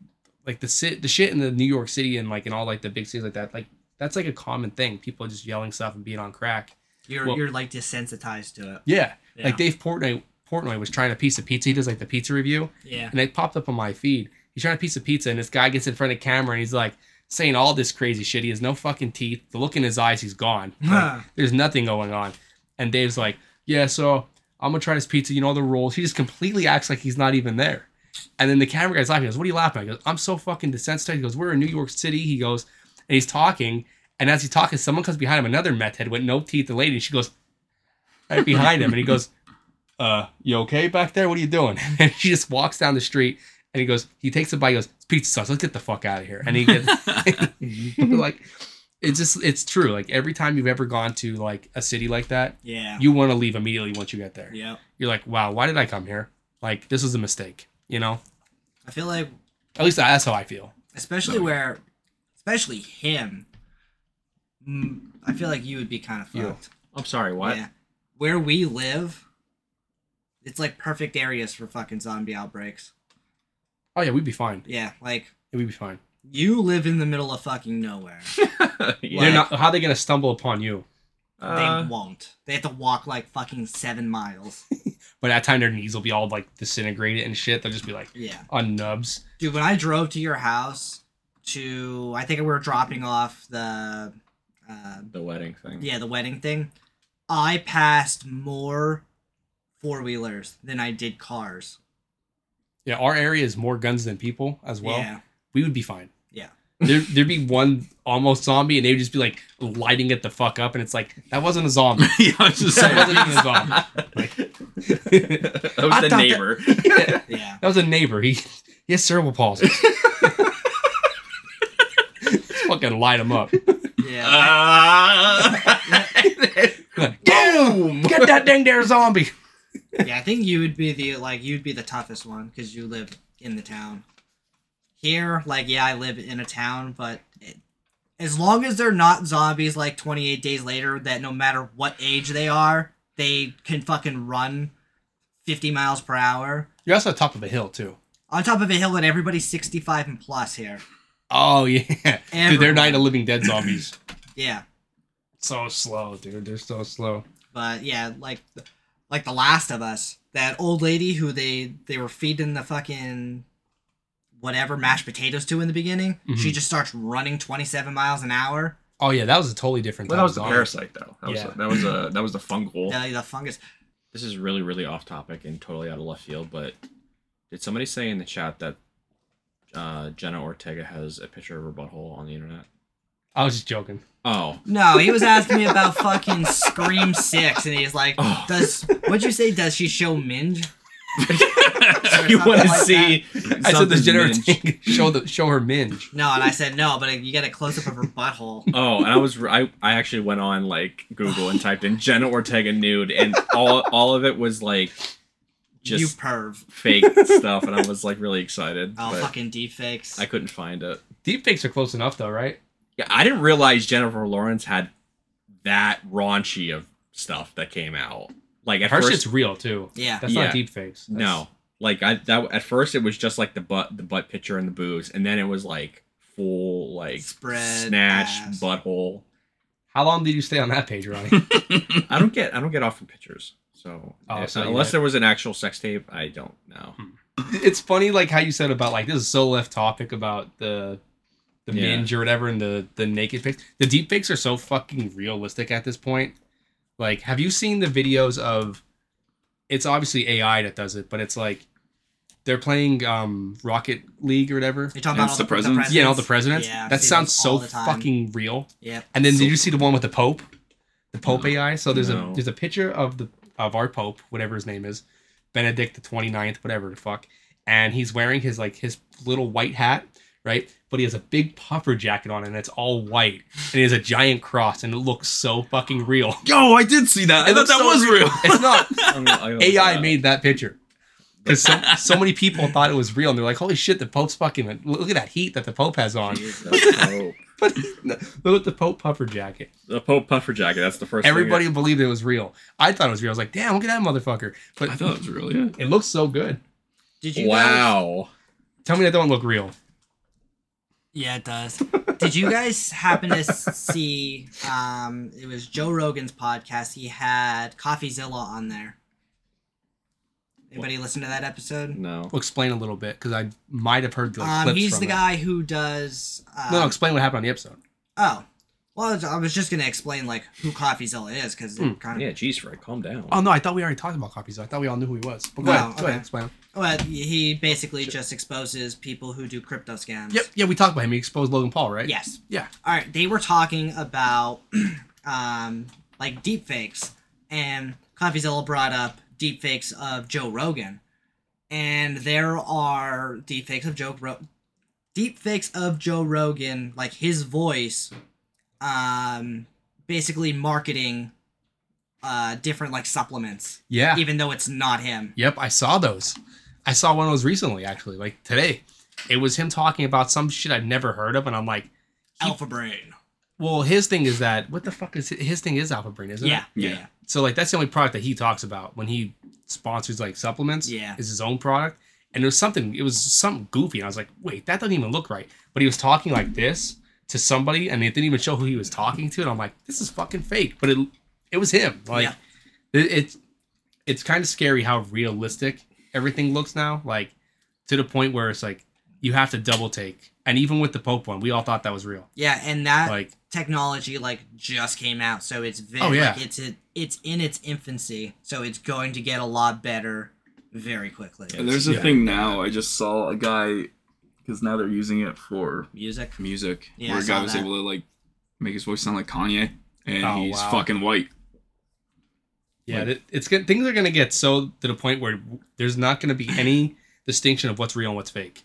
like the sit the shit in the New York City and like in all like the big cities like that like that's like a common thing. People just yelling stuff and being on crack. you're Well- you're like desensitized to it. Yeah. Yeah. Like Dave Portnoy Portnoy was trying a piece of pizza. He does like the pizza review, Yeah, and it popped up on my feed. He's trying a piece of pizza, and this guy gets in front of camera, and he's like saying all this crazy shit. He has no fucking teeth. The look in his eyes, he's gone. Like, there's nothing going on. And Dave's like, "Yeah, so I'm gonna try this pizza. You know the rules." He just completely acts like he's not even there. And then the camera guy's laughing. He goes, "What are you laughing?" at?" He goes, "I'm so fucking desensitized." He goes, "We're in New York City." He goes, and he's talking, and as he's talking, someone comes behind him, another meth head with no teeth, the lady, and she goes right behind him, and he goes, "Uh, you okay back there? What are you doing?" And she just walks down the street, and he goes, he takes a bite, he goes, "It's pizza sauce. Let's get the fuck out of here." And he gets like, it's just, it's true. Like every time you've ever gone to like a city like that, yeah, you want to leave immediately once you get there. yeah. You're like, wow, why did I come here? Like this was a mistake. You know, I feel like at least that's how I feel. especially So- where, especially him. mm, I feel like you would be kind of You. fucked. I'm sorry, what? Yeah, where we live, it's like perfect areas for fucking zombie outbreaks. Oh yeah, we'd be fine. Yeah, like Yeah, we'd be fine. you live in the middle of fucking nowhere. yeah. They're not. How are they gonna stumble upon you? Uh, they won't. They have to walk like fucking seven miles. By that time, their knees will be all like disintegrated and shit. They'll just be like Yeah. on nubs. Dude, when I drove to your house to I think we were dropping off the uh the wedding thing. yeah, the wedding thing, I passed more four wheelers than I did cars. Yeah, our area is more guns than people as well. yeah. We would be fine. Yeah. There, there'd be one almost zombie, and they would just be like lighting it the fuck up, and it's like that wasn't a zombie. yeah, I was just that wasn't even a zombie. Like, that was I the neighbor. that, Yeah. that was a neighbor. He, he has cerebral palsy. fucking light him up. Yeah. Ah. Like, Boom! Get that dang there zombie. Yeah, I think you would be the like you'd be the toughest one because you live in the town. Here, like yeah, I live in a town, but it, as long as they're not zombies like 28 days later, that no matter what age they are, they can fucking run 50 miles per hour You're also on top of a hill too. on top of a hill, and everybody's 65 and plus here. Oh yeah, dude, they're Everyone. Night of Living Dead zombies. Yeah, so slow, dude. They're so slow. but yeah, like like the Last of Us, that old lady who they they were feeding the fucking whatever mashed potatoes to in the beginning. She Mhm. just starts running 27 miles an hour. Oh yeah, that was a totally different. well, type that was the zombie. parasite though. That was Yeah. a, that was a that was the fungal. The, the fungus. This is really really off topic and totally out of left field. But did somebody say in the chat that uh, Jenna Ortega has a picture of her butthole on the internet? I was just joking. Oh, No, he was asking me about fucking Scream Six, and he's like, Oh. "Does what'd you say? Does she show minge?" you want to like see? I said the something generative Show the show her minge. No, and I said no, but you get a close up of her butthole. Oh, and I was I, I actually went on like Google and typed in Jenna Ortega nude, and all all of it was like just you just perv. fake stuff, and I was like really excited. Oh, but fucking deepfakes. I couldn't find it. Deepfakes are close enough though, right? Yeah, I didn't realize Jennifer Lawrence had that raunchy of stuff that came out. Like at Her first, it's real too. yeah. That's Yeah. not deepfakes. That's- no, like I that at first it was just like the butt the butt picture and the boobs, and then it was like full like Spread snatched ass. butthole. How long did you stay on that page, Ronnie? I don't get I don't get off from pictures. So, Oh, if- so unless had- there was an actual sex tape, I don't know. Hmm. it's funny like how you said about like this is so left topic about the the Yeah. minge or whatever and the the naked pics. The deep fakes are so fucking realistic at this point. Like, have you seen the videos of? It's obviously AI that does it, but it's like they're playing um Rocket League or whatever. You're talking about all the the, presidents? Yeah, all the presidents. Yeah, that sounds so all the time. fucking real. Yeah. And then So- did you see the one with the Pope? The Pope No. AI. So there's No. a there's a picture of the of our Pope, whatever his name is, Benedict the 29th, whatever the fuck, and he's wearing his like his little white hat, right? But he has a big puffer jacket on and it's all white, and he has a giant cross, and it looks so fucking real. Yo, I did see that. I thought that so was real. It's not. I'm gonna- I'm gonna AI it up. made that picture. Because so, so many people thought it was real, and they're like, "Holy shit, the Pope's fucking! Look at that heat that the Pope has on." The Pope. But look at the Pope puffer jacket. The Pope puffer jacket. That's the first. Everybody Thing believed it was real. I thought it was real. I was like, damn, look at that motherfucker. But I thought it was real. Yeah. it looks so good. Did I- you guys? wow. Tell me that don't look real. Yeah, it does. Did you guys happen to see? Um, it was Joe Rogan's podcast. He had CoffeeZilla on there. Anybody listen to that episode? No. Well, explain a little bit because I might have heard the Um, clips he's from the it. guy who does. Uh, No, no, explain what happened on the episode. Oh, well, I was just gonna explain like who CoffeeZilla is because it kind of. Yeah, geez, Fred, calm down. Oh no, I thought we already talked about copies. I thought we all knew who he was. But go No, ahead, go okay. ahead, explain. Well, he basically just exposes people who do crypto scams. Yep, yeah, we talked about him. He exposed Logan Paul, right? Yes. Yeah. All right. They were talking about um, like deep fakes, and CoffeeZilla brought up deep fakes of Joe Rogan, and there are deep fakes of Joe Ro- deep fakes of Joe Rogan, like his voice, um, basically marketing uh different like supplements, Yeah. even though it's not him. Yep, I saw those. I saw one of those recently, actually, like today. It was him talking about some shit I'd never heard of, and I'm like, Alpha Brain. well, his thing is that what the fuck is his thing is Alpha Brain, isn't it? Yeah. Yeah. Yeah. So like that's the only product that he talks about when he sponsors like supplements. Yeah. Is his own product. And it was something it was something goofy. And I was like, wait, that doesn't even look right. But he was talking like this to somebody and it didn't even show who he was talking to. And I'm like, this is fucking fake. But it it was him. Like Yeah. it, it's it's kind of scary how realistic everything looks now. Like to the point where it's like you have to double take. And even with the Pope one, we all thought that was real. Yeah, and that Like technology like just came out, so it's very Oh, yeah. like it's it, it's in its infancy, so it's going to get a lot better very quickly. And there's a Yeah. thing now. I just saw a guy because now they're using it for Music. music. Yeah, where a guy was that. able to like make his voice sound like Kanye, and Oh, he's wow. fucking white. Yeah, Like- it's good. Things are gonna get so to the point where there's not gonna be any distinction of what's real and what's fake.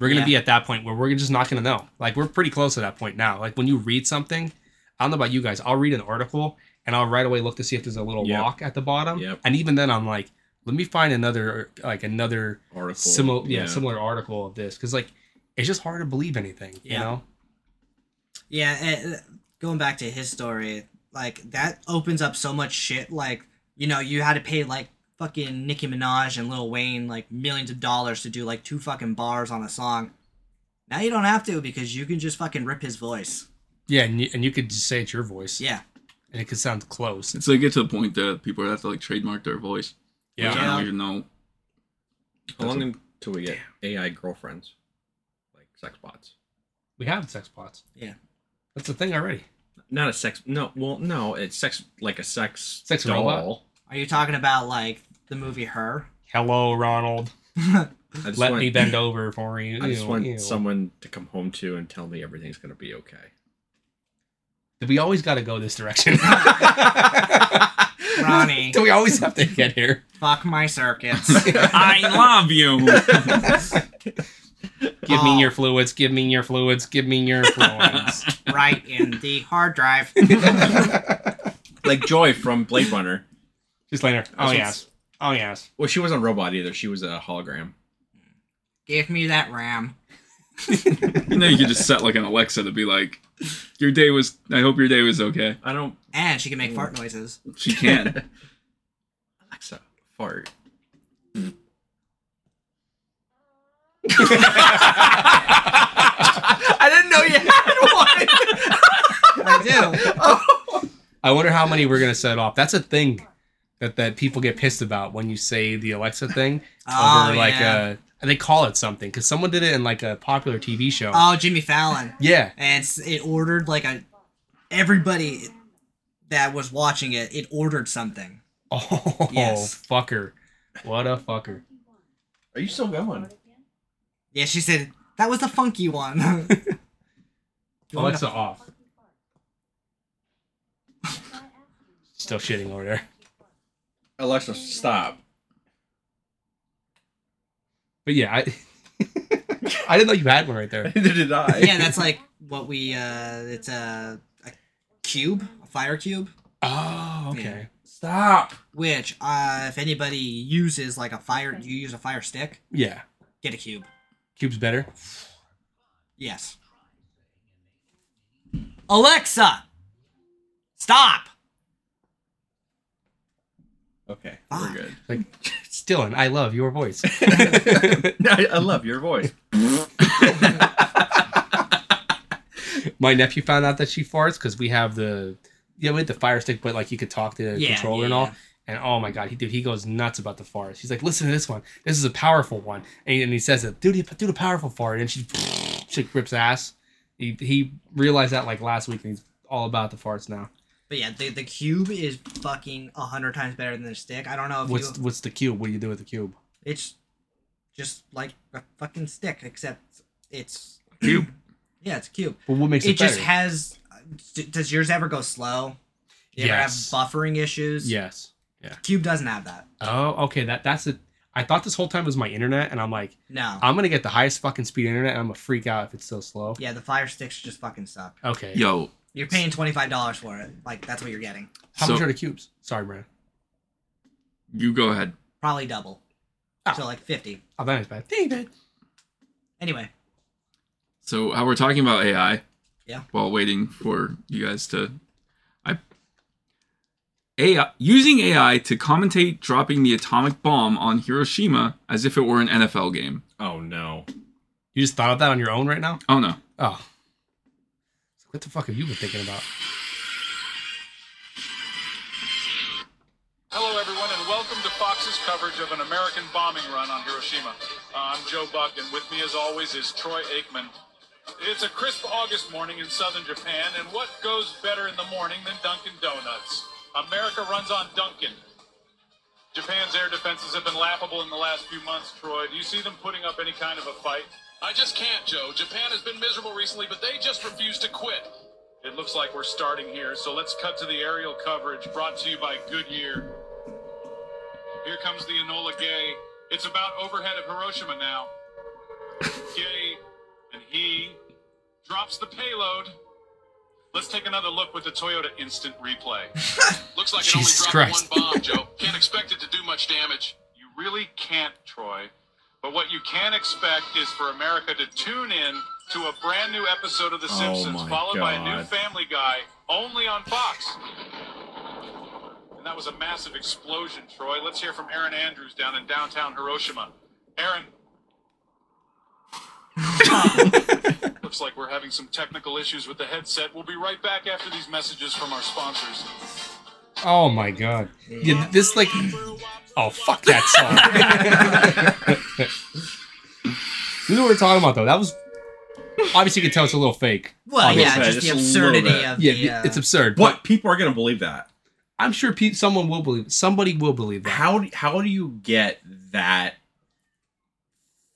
We're gonna Yeah. be at that point where we're just not gonna know. Like we're pretty close to that point now. Like when you read something, I don't know about you guys. I'll read an article and I'll right away look to see if there's a little Yep. lock at the bottom. Yep. And even then, I'm like, let me find another like another Article. similar yeah, similar article of this because like it's just hard to believe anything. You know. Yeah, and, uh, going back to his story, like that opens up so much shit. Like you know, you had to pay like fucking Nicki Minaj and Lil Wayne like millions of dollars to do like two fucking bars on a song. Now you don't have to because you can just fucking rip his voice. Yeah, and you, and you could just say it's your voice. Yeah. And it could sound close. It's like get to the point that people have to like trademark their voice. which Yeah. I don't even know. How long until we get AI girlfriends, like sex bots? We have sex bots. Yeah. That's the thing already. Not a sex. No, well, no, it's sex like a sex. Sex doll. robot? Are you talking about like the movie Her? Hello, Ronald. I just Let want, me bend over for you. I just Ew, want ew. someone to come home to and tell me everything's gonna be okay. We always got to go this direction. Ronnie, honey. Do we always have to get here? Fuck my circuits. I love you. Give Oh. me your oh. fluids. Give me your fluids. Give me your fluids. right in the hard drive. like Joi from Blade Runner. Just later. Oh yes. Oh yes. Well, she wasn't a robot either. She was a hologram. Give me that RAM. you know, you could just set like an Alexa to be like, "Your day was. I hope your day was okay." I don't. And she can make fart noises. She can. Alexa, fart. I didn't know you had one. I do. I wonder how many we're gonna set off. That's a thing that that people get pissed about when you say the Alexa thing Oh, over like yeah. a. And they call it something because someone did it in like a popular TV show. Oh, Jimmy Fallon. yeah. And it's, it ordered like a. Everybody that was watching it, it ordered something. Oh, Yes. fucker. What a fucker. Are you still going? Yeah, she said that was the funky one. You want me Alexa to- off. Still shitting over there. Alexa, stop. But yeah, I I didn't know you had one right there. Neither did I. yeah, that's like what we. uh It's a, a cube, a fire cube. Oh, okay. Stop. Which, uh if anybody uses like a fire, you use a fire stick, Yeah. get a cube. Cube's better. Yes. Alexa, stop. Okay, Fuck. we're good. Like, Dylan, I love your voice. I, I love your voice. My nephew found out that she farts because we have the yeah, we had the fire stick, but like you could talk to the Yeah, controller yeah, and all. yeah. And oh my god, he dude, he goes nuts about the farts. He's like, listen to this one. This is a powerful one. And he, and he says it, dude, do the powerful fart. And she she rips ass. He he realized that like last week and he's all about the farts now. But yeah, the, the cube is fucking a hundred times better than the stick. I don't know if What's you. what's the cube? What do you do with the cube? It's just like a fucking stick, except it's Cube. yeah, it's a cube. But what makes it, It just better? has. Does yours ever go slow? Do you Yes. ever have buffering issues? yes. Cube doesn't have that. Oh, okay. That that's it. I thought this whole time was my internet, and I'm like, No. I'm gonna get the highest fucking speed internet, and I'm gonna freak out if it's so slow. yeah, the fire sticks just fucking suck. Okay. Yo, You're paying twenty five dollars for it. Like that's what you're getting. How So- much are the cubes? Sorry, Brandon. you go ahead. Probably double. Oh. So like fifty. Oh, that is bad. David. Anyway, So how we're talking about AI. Yeah. While waiting for you guys to, I. AI using AI to commentate dropping the atomic bomb on Hiroshima as if it were an NFL game. Oh no. You just thought of that on your own right now? Oh no. Oh. What the fuck have you been thinking about? Hello, everyone, and welcome to Fox's coverage of an American bombing run on Hiroshima. Uh, I'm Joe Buck, and with me, as always, is Troy Aikman. It's a crisp August morning in southern Japan, and what goes better in the morning than Dunkin' Donuts? America runs on Dunkin'. Japan's air defenses have been laughable in the last few months, Troy. Do you see them putting up any kind of a fight? I just can't, Joe. Japan has been miserable recently, but they just refuse to quit. It looks like we're starting here, so let's cut to the aerial coverage brought to you by Goodyear. Here comes the Enola Gay. It's about overhead of Hiroshima now. Gay and he drops the payload. Let's take another look with the Toyota Instant Replay. Looks like it only Jesus dropped Christ. one bomb, Joe. Can't expect it to do much damage. You really can't, Troy. But what you can expect is for America to tune in to a brand new episode of The Oh Simpsons, my followed by a new God. Family Guy, only on Fox. And that was a massive explosion, Troy. Let's hear from Erin Andrews down in downtown Hiroshima. Erin. Looks like we're having some technical issues with the headset. We'll be right back after these messages from our sponsors. Oh my god. Yeah, this like Oh fuck that song. this is what we're talking about though. That was obviously you can tell it's a little fake. well, Obviously, yeah, just just the absurdity bit. of Yeah, the. Uh, it's absurd. But What? People are gonna believe that. I'm sure pe- someone will believe somebody will believe that. How do, how do you get that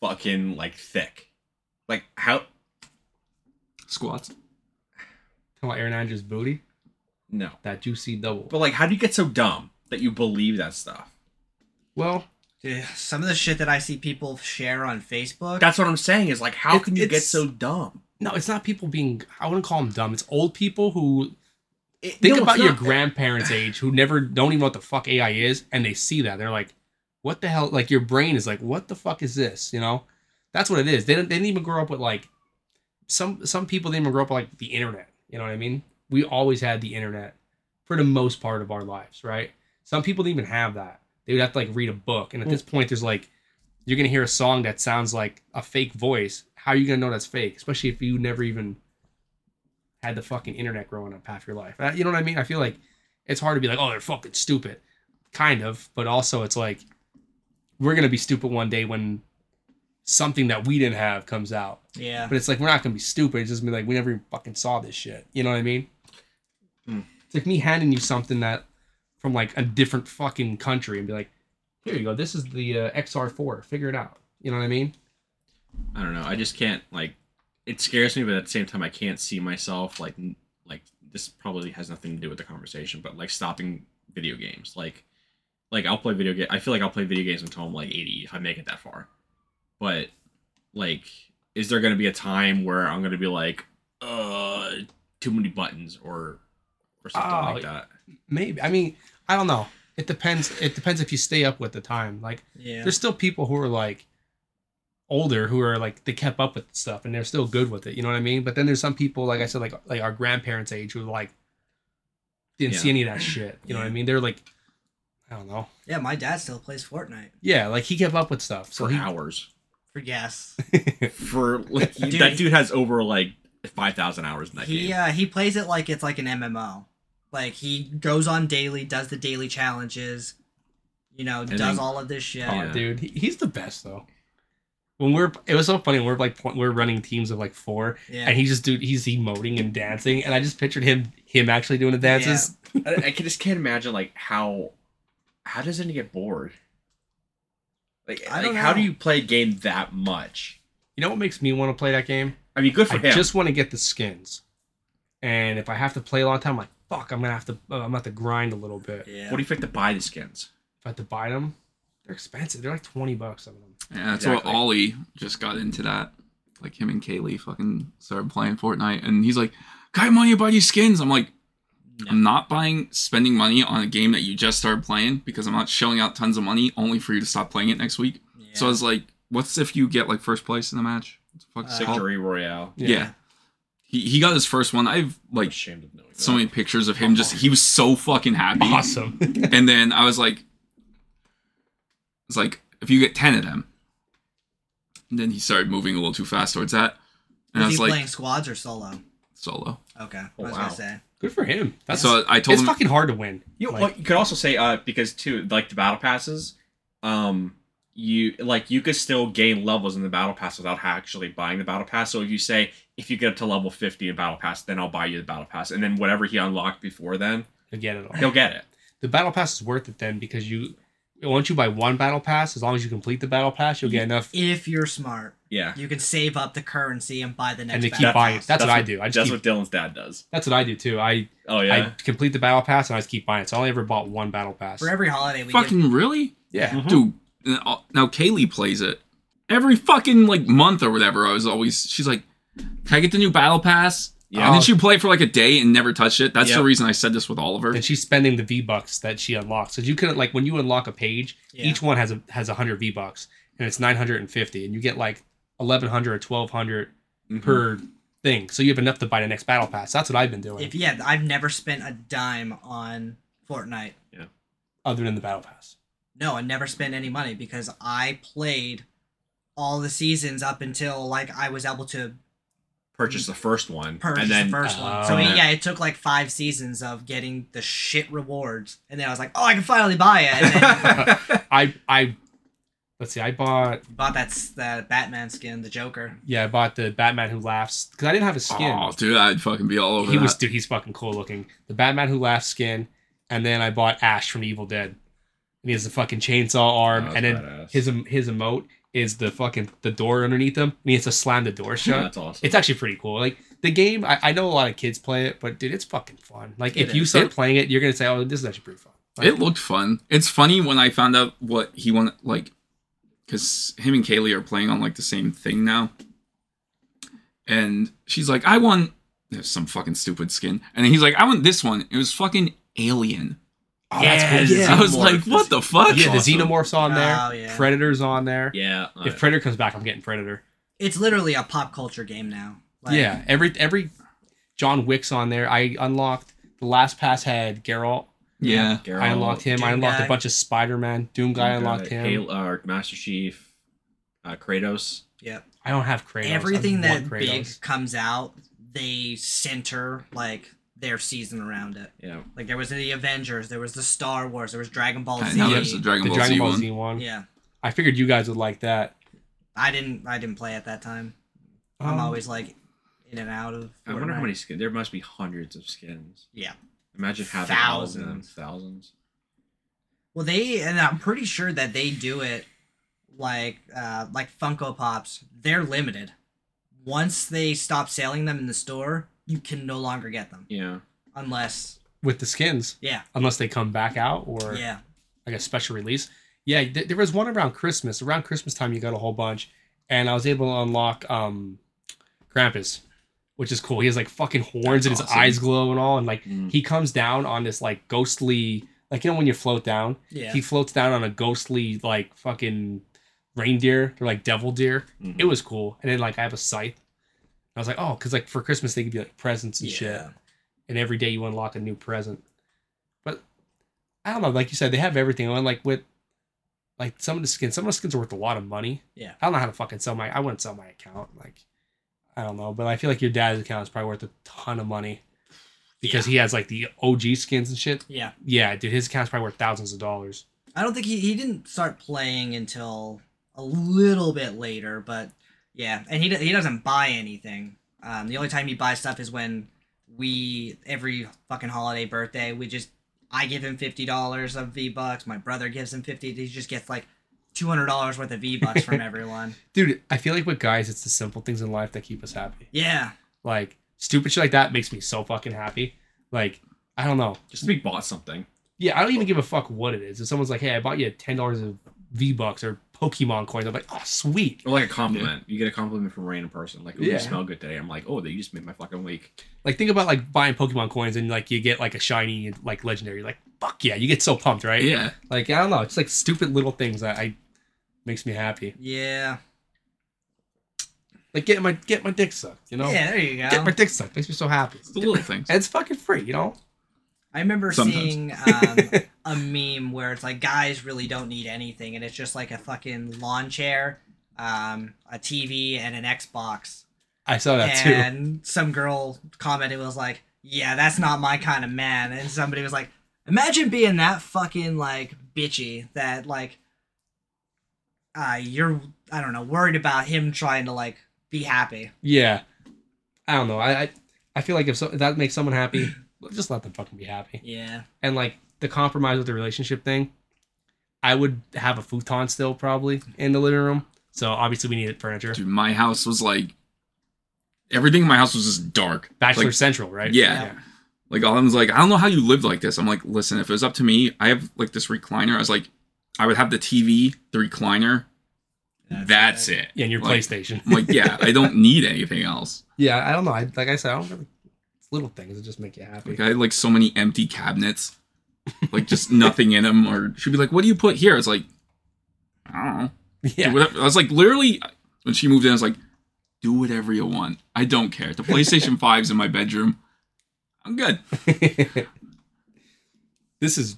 fucking like thick? Like how? Squats. Talking about Erin Andrews' booty, No. that juicy double. But like, how do you get so dumb that you believe that stuff. Well, Dude, some of the shit that I see people share on Facebook. That's what I'm saying. Is like, how It- can you get it's- so dumb? no, it's not people being. I wouldn't call them dumb. It's old people who It- think no, about it's your not. grandparents' age who never don't even know what the fuck AI is, and they see that they're like, "What the hell?" Like your brain is like, "What the fuck is this?" You know, that's what it is. They didn't, they didn't even grow up with like some some people didn't even grow up like the internet. You know what I mean? We always had the internet for the most part of our lives, right? Some people didn't even have that. They would have to like read a book, and at this point, there's like you're gonna hear a song that sounds like a fake voice. How are you gonna know that's fake? Especially if you never even had the fucking internet growing up half your life. Uh, You know what I mean? I feel like it's hard to be like, oh, they're fucking stupid, kind of, but also it's like we're gonna be stupid one day when something that we didn't have comes out. yeah. But it's like we're not gonna be stupid. It's just be like we never even fucking saw this shit. You know what I mean? Hmm. It's like me handing you something that from like a different fucking country and be like, here you go. This is the uh, XR4. Figure it out. You know what I mean? I don't know. I just can't like. It scares me, but at the same time, I can't see myself like n- like this. Probably has nothing to do with the conversation, but like stopping video games. Like, like I'll play video game. I feel like I'll play video games until I'm like 80 if I make it that far. But like, is there gonna be a time where I'm gonna be like, uh, too many buttons or or something Oh, like that? Maybe. I mean, I don't know. It depends. It depends if you stay up with the time. Like, Yeah. there's still people who are like older who are like they kept up with stuff and they're still good with it. You know what I mean? But then there's some people, like I said, like like our grandparents' age who like didn't see any of that shit. You know what I mean? They're like, I don't know. Yeah, my dad still plays Fortnite. Yeah, like he kept up with stuff. So For he, hours. For yes. For like Dude, that dude has over like five thousand hours in that he game. uh, he plays it like it's like an MMO. Like he goes on daily, does the daily challenges, you know, does then- all of this shit. Oh, Yeah. dude, he, he's the best though. When we're, it was so funny. We're like, we're running teams of like four, Yeah. and he just dude, he's emoting and dancing, and I just pictured him, him actually doing the dances. I, I can just can't imagine like how how does it get bored? Like, I like how do you play a game that much? You know what makes me want to play that game? I mean, good for I him. just want to get the skins, and if I have to play a long time, I'm like fuck, I'm gonna have to, uh, I'm gonna have to grind a little bit. yeah. What do you think to buy the skins? If I have to buy them, they're expensive. They're like twenty bucks some of them. Yeah, that's Exactly. what Ollie just got into that. Like him and Kaylee fucking started playing Fortnite, and he's like, "Can money to buy these skins?" I'm like, "I'm not buying, spending money on a game that you just started playing because I'm not shelling out tons of money only for you to stop playing it next week." Yeah. So I was like, "What's if you get like first place in the match?" What's the fuck is it uh, called? Victory Royale. Yeah. He, he got his first one. I've like ashamed of knowing so that. many pictures of him. Just he was so fucking happy. Awesome. And then I was like, it's like if you get ten of them. And then he started moving a little too fast towards that, and I Was was he like, playing squads or solo? solo. Okay. Oh, I Oh, was wow. gonna say. Good for him. That's So I told him it's him, fucking hard to win. You, Like- well, you could also say uh because too like the battle passes, um you like you could still gain levels in the battle pass without actually buying the battle pass. So if you say if you get up to level fifty in battle pass, then I'll buy you the battle pass, and then whatever he unlocked before then, he'll get it all. he'll get it. the battle pass is worth it then because you once you buy one battle pass, as long as you complete the battle pass, you'll get enough If you're smart, Yeah, you can save up the currency and buy the next. and they battle keep buying. pass. That's, what I do. I just that's keep, what Dylan's dad does. that's what I do too. I Oh yeah, I complete the battle pass and I just keep buying it. So I only ever bought one battle pass. For every holiday, we give, fucking really, Yeah. Mhm. dude. Now now Kaylee plays it every fucking like month or whatever. I was always she's like, "Can I get the new battle pass?" Yeah. And then she play it for like a day and never touched it. That's Yep. the reason I said this with Oliver. And she's spending the V bucks that she unlocks. So you can like when you unlock a page, Yeah. each one has a has a hundred V bucks, and it's nine hundred and fifty, and you get like eleven hundred or twelve hundred Mhm. per thing. So you have enough to buy the next battle pass. That's what I've been doing, If yeah, I've never spent a dime on Fortnite. Yeah. Other than the battle pass. No, I never spent any money because I played all the seasons up until like I was able to purchase the first one, purchase and then the first one. Oh. So yeah, it took like five seasons of getting the shit rewards, and then I was like, oh, I can finally buy it. And then I I let's see, I bought bought that s- that Batman skin, the Joker. yeah, I bought the Batman Who Laughs because I didn't have a skin. Oh, dude, I'd fucking be all over he that. was dude, he's fucking cool looking. The Batman Who Laughs skin, and then I bought Ash from Evil Dead, and he has the fucking chainsaw arm, Oh, and then badass. his his emote is the fucking the door underneath him, and he has to slam the door shut. that's awesome. It's actually pretty cool. Like the game, I, I know a lot of kids play it, but dude, it's fucking fun. Like It if you is. start It- playing it, you're gonna say, "Oh, this is actually pretty fun." It looked fun. It's funny when I found out what he wanted, like, because him and Kaylee are playing on like the same thing now. And she's like, I want there's some fucking stupid skin, and then he's like, I want this one. It was fucking alien. Oh, that's cool. Yeah. I was like, what the fuck? Yeah, the awesome. xenomorphs on there. Oh, yeah. Predator's on there. Yeah. If Predator comes back, I'm getting Predator. It's literally a pop culture game now. Like, yeah, every every John Wick's on there. I unlocked the last pass had Geralt. Yeah. Geralt, I unlocked him. I unlocked guy. a bunch of Spider Man. Doom guy uh, unlocked him. Halo, uh, Master Chief, uh, Kratos. Yep. I don't have Kratos. Everything want that big comes out, they center like their season around it. Yeah. Like there was the Avengers, there was the Star Wars, there was Dragon Ball I Z. know there's a Dragon the Ball Dragon Z Ball. Z one. yeah, I figured you guys would like that. I didn't. I didn't play at that time. I'm Um, always like in and out of. I wonder how many skins. There must be hundreds of skins. Yeah. Imagine having all of them. Thousands. Thousands. Well, they and I'm pretty sure that they do it like uh, like Funko Pops. They're limited. Once they stop selling them in the store, you can no longer get them Yeah. unless with the skins, yeah unless they come back out or yeah like a special release. Yeah, th- there was one around Christmas. Around Christmas time, you got a whole bunch, and I was able to unlock um, Krampus, which is cool. He has like fucking horns That's and his awesome. eyes glow and all, and like Mm. he comes down on this like ghostly, like you know when you float down, yeah. he floats down on a ghostly like fucking reindeer. They're like devil deer. Mhm. It was cool. And then like I have a scythe. I was like, oh, because like for Christmas they could be like presents and shit. And every day you unlock a new present. But I don't know, like you said, they have everything. And like with like some of the skins, some of the skins are worth a lot of money. Yeah. I don't know how to fucking sell my I wouldn't sell my account. Like I don't know. But I feel like your dad's account is probably worth a ton of money. Because he has like the OG skins and shit. yeah. Yeah, dude, his account's probably worth thousands of dollars. I don't think he, he didn't start playing until a little bit later, but yeah, and he he doesn't buy anything. Um, the only time he buys stuff is when we every fucking holiday birthday we just I give him fifty dollars of V bucks. My brother gives him fifty. He just gets like two hundred dollars worth of V bucks from everyone. Dude, I feel like with guys, it's the simple things in life that keep us happy. Yeah, Like stupid shit like that makes me so fucking happy. Like I don't know. Just to be bought something. Yeah, I don't even give a fuck what it is. If someone's like, "Hey, I bought you ten dollars of V bucks or Pokemon coins," I'm like, "Oh, sweet." Or like a compliment. You get a compliment from a random person. Like, oh, Yeah. you smell good today. I'm like, oh, you just made my fucking week. Like think about like buying Pokemon coins and like you get like a shiny like legendary. Like fuck yeah, you get so pumped, right? Yeah. Like I don't know, it's like stupid little things that I makes me happy. yeah, Like get my get my dick sucked, you know? yeah. There you go. Get my dick sucked makes me so happy. It's the little things. And it's fucking free, you know? I remember Sometimes. seeing um, a meme where it's like guys really don't need anything, and it's just like a fucking lawn chair, um, a TV, and an Xbox. I saw that too. and some girl commented was like, "Yeah, that's not my kind of man." And somebody was like, "Imagine being that fucking like bitchy that like, uh, you're I don't know worried about him trying to like be happy." Yeah. I don't know. I I, I feel like if, so, if that makes someone happy, just let them fucking be happy. Yeah, and like the compromise with the relationship thing, I would have a futon still probably in the living room. So obviously we needed furniture. Dude, my house was like everything in my house was just dark. Bachelor Like, Central, right? Yeah. Like all I was like, I don't know how you live like this. I'm like, listen, if it was up to me, I have like this recliner. I was like, I would have the TV, the recliner. That's, it. Yeah, and your Like- PlayStation. I'm like, yeah, I don't need anything else. yeah, I don't know. I, like I said, I don't really. It's little things that just make you happy. Like I had like so many empty cabinets, like just nothing in them. Or she'd be like, "What do you put here?" It's like, I don't know. Yeah. Do whatever. I was like, literally, when she moved in, I was like, "Do whatever you want. I don't care." The PlayStation 5's in my bedroom. I'm good. this is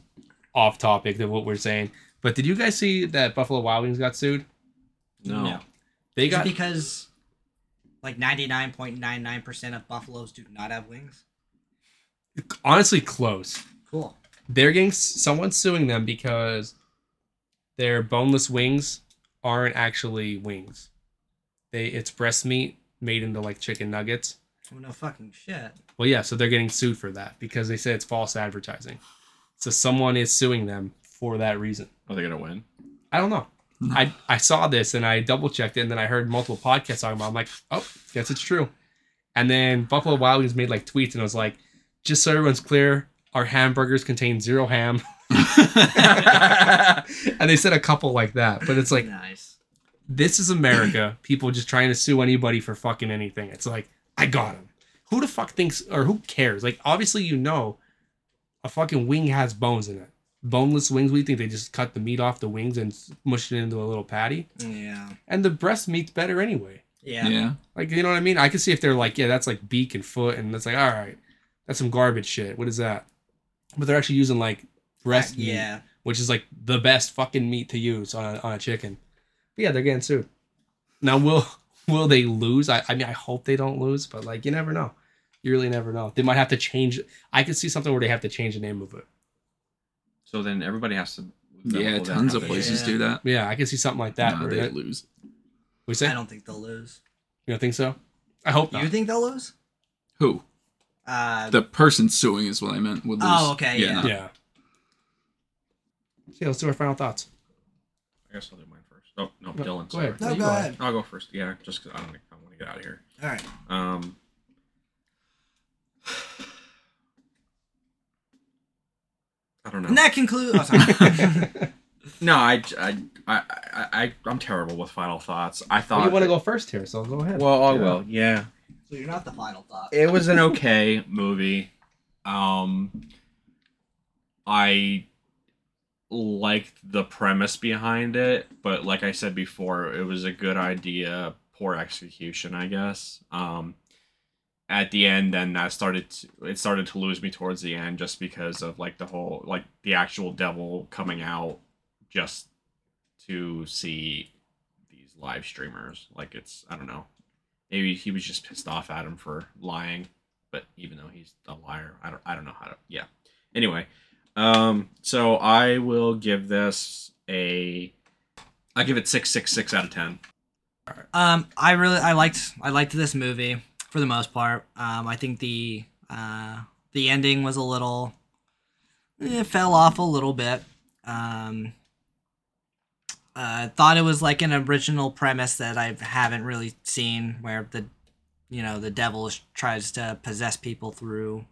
off topic than what we're saying. But did you guys see that Buffalo Wild Wings got sued? No. No. They got because like ninety nine point nine nine percent of buffaloes do not have wings. honestly close. Cool. They're getting someone's suing them because their boneless wings aren't actually wings. They it's breast meat made into like chicken nuggets. Oh no fucking shit. Well, yeah, so they're getting sued for that because they say it's false advertising. So someone is suing them for that reason. Are they gonna win? I don't know. I I saw this and I double checked it and then I heard multiple podcasts talking about. It. I'm like, oh, guess it's true. And then Buffalo Wild Wings made like tweets and I was like, just so everyone's clear, our hamburgers contain zero ham. and they said a couple like that, but it's like nice. this is America. People just trying to sue anybody for fucking anything. It's like I got him. Who the fuck thinks or who cares? Like obviously you know, a fucking wing has bones in it. Boneless wings. We think they just cut the meat off the wings and mush it into a little patty. Yeah. And the breast meat's better anyway. Yeah. yeah. Like you know what I mean? I can see if they're like, yeah, that's like beak and foot, and that's like, all right, that's some garbage shit. What is that? But they're actually using like breast meat, Yeah. which is like the best fucking meat to use on a, on a chicken. But yeah, they're getting sued. Now will will they lose? I, I mean, I hope they don't lose, but like you never know. You really never know. They might have to change. I could see something where they have to change the name of it. So then everybody has to. Yeah, tons have of places Yeah. do that. Yeah, I can see something like that. Nah, where they that- lose. we say I don't think they'll lose. you don't think so? I hope not. You think they'll lose? Who? Uh, The person suing is what I meant. Would lose. Oh, okay, yeah. no. yeah. So yeah, let's do our final thoughts. I guess I'll do mine first. Oh no, No, Dylan. go ahead. no, you go go ahead. I'll go first. Yeah, just because I don't. I want to get out of here. All right. Um. I don't know. And that concludes. Oh. No, I, I, I, I, I, I'm terrible with final thoughts. I thought. you want to go first here, so go ahead. Well, I Yeah. will. Yeah. so you're not the final thought. It was an okay movie. Um, I liked the premise behind it, but like I said before, it was a good idea, poor execution, I guess. Um, at the end, then that started. To, it started to lose me towards the end, just because of like the whole, like the actual devil coming out, just to see these live streamers. Like it's, I don't know. Maybe he was just pissed off at him for lying but even though he's a liar, I don't I don't know how to yeah. Anyway, um so I will give this a I give it six six six out of ten. Um, I really I liked I liked this movie for the most part. Um, I think the uh the ending was a little it fell off a little bit. Um, uh, thought it was like an original premise that I haven't really seen, where the you know the devil tries to possess people through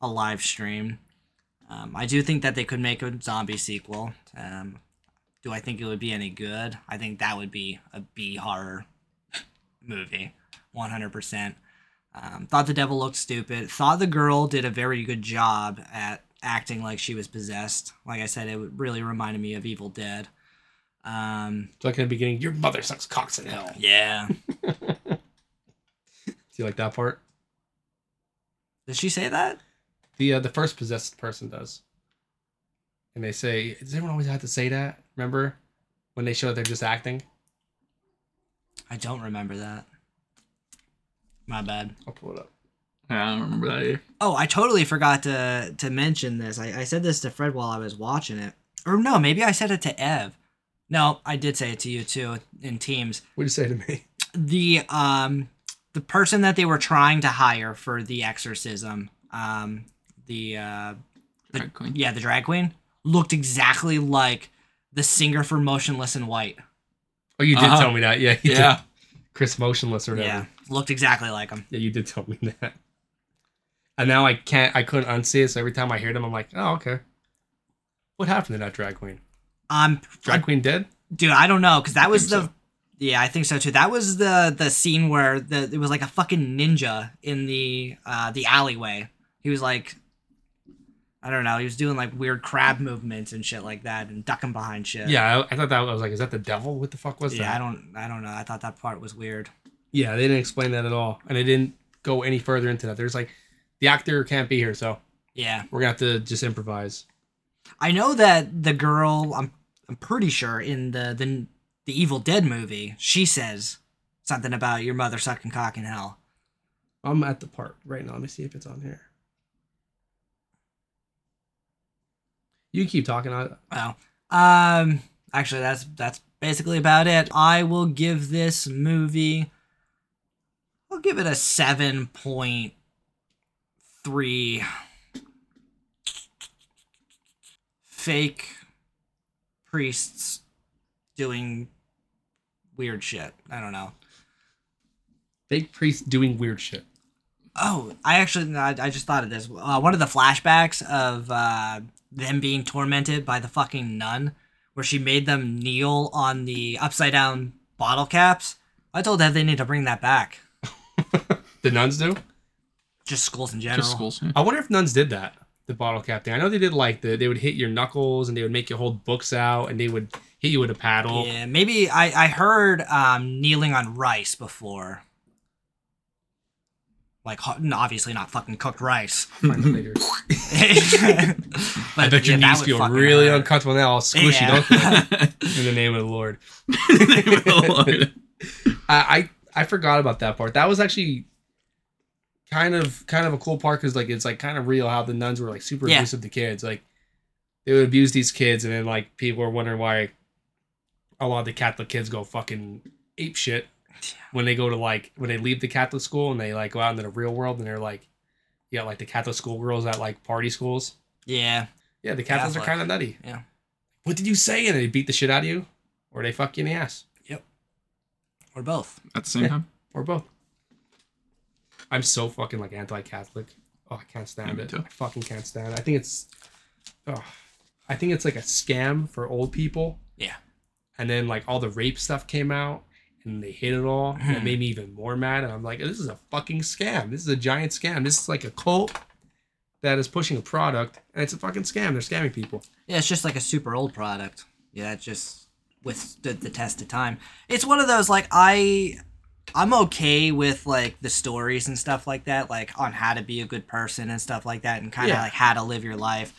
a live stream. Um, I do think that they could make a zombie sequel. Um, do I think it would be any good? I think that would be a B horror movie, one hundred percent. Um, thought the devil looked stupid. Thought the girl did a very good job at acting like she was possessed. Like I said, it really reminded me of Evil Dead. Um, like in the beginning, your mother sucks cocks in hell. yeah. Do you like that part? Did she say that? The uh, the first possessed person does. And they say, does everyone always have to say that? Remember when they show that they're just acting? I don't remember that. My bad. I'll pull it up. I don't remember that either. Oh, I totally forgot to to mention this. I, I said this to Fred while I was watching it. Or no, maybe I said it to Ev. No, I did say it to you too in Teams. What do you say to me? The um the person that they were trying to hire for the exorcism, um the uh Drag queen. yeah, the drag queen looked exactly like the singer for Motionless in White. Oh, you did Uh-huh. tell me that. Yeah. you did. Yeah. Chris Motionless or whatever. Yeah, looked exactly like him. Yeah, you did tell me that. And now I can't, I couldn't unsee it. So every time I hear them, I'm like, oh, okay. What happened to that drag queen? Um Drag queen dead? dude i don't know because that was the so. yeah i think so too that was the the scene where the it was like a fucking ninja in the uh the alleyway he was like i don't know he was doing like weird crab movements and shit like that and ducking behind shit Yeah, I, I thought that was like, is that the devil? What the fuck was yeah that? i don't i don't know i thought that part was weird Yeah, they didn't explain that at all, and they didn't go any further into that. There's like, the actor can't be here, so yeah we're gonna have to just improvise. i know that the girl i'm i'm pretty sure in the the the evil dead movie she says something about your mother sucking cock in hell I'm at the part right now. Let me see if it's on here. You keep talking. I, Well, um, actually, that's that's basically about it. I will give this movie. I'll give it a seven point three. Fake priests doing weird shit. I don't know. fake priests doing weird shit. Oh, I actually, no, I, I just thought of this. Uh, one of the flashbacks of uh, them being tormented by the fucking nun, where she made them kneel on the upside down bottle caps. I told them they need to bring that back. The nuns do. Just schools in general. Just schools. yeah. I wonder if nuns did that. The bottle cap thing. I know they did like the they would hit your knuckles and they would make you hold books out and they would hit you with a paddle. Yeah, maybe I, I heard um, kneeling on rice before. Like, ho- no, obviously not fucking cooked rice. Find it later. but I bet your yeah, that knees would feel fucking really hurt. uncomfortable now, all squishy, Yeah. don't they? In the name of the Lord. I, I I forgot about that part. That was actually kind of kind of a cool part because like it's like kind of real how the nuns were like super Yeah. abusive to kids. Like they would abuse these kids, and then like people were wondering why a lot of the Catholic kids go fucking ape shit when they go to like when they leave the Catholic school and they like go out into the real world and they're like, you got like the Catholic schoolgirls at like party schools. Yeah, Yeah, the Catholics are kind of nutty. Yeah. What did you say? And they beat the shit out of you, or they fuck you in the ass, Yep. or both. At the same time. or both. I'm so fucking like anti-Catholic. Oh, I can't stand me it. too. I fucking can't stand it. I think it's, oh, I think it's like a scam for old people. Yeah. And then like all the rape stuff came out, and they hit it all, and it made me even more mad. And I'm like, this is a fucking scam. This is a giant scam. This is like a cult that is pushing a product, and it's a fucking scam. They're scamming people. Yeah, it's just like a super old product. Yeah, it just withstood the test of time. It's one of those like I I'm okay with like the stories and stuff like that, like on how to be a good person and stuff like that and kind of Yeah. like how to live your life.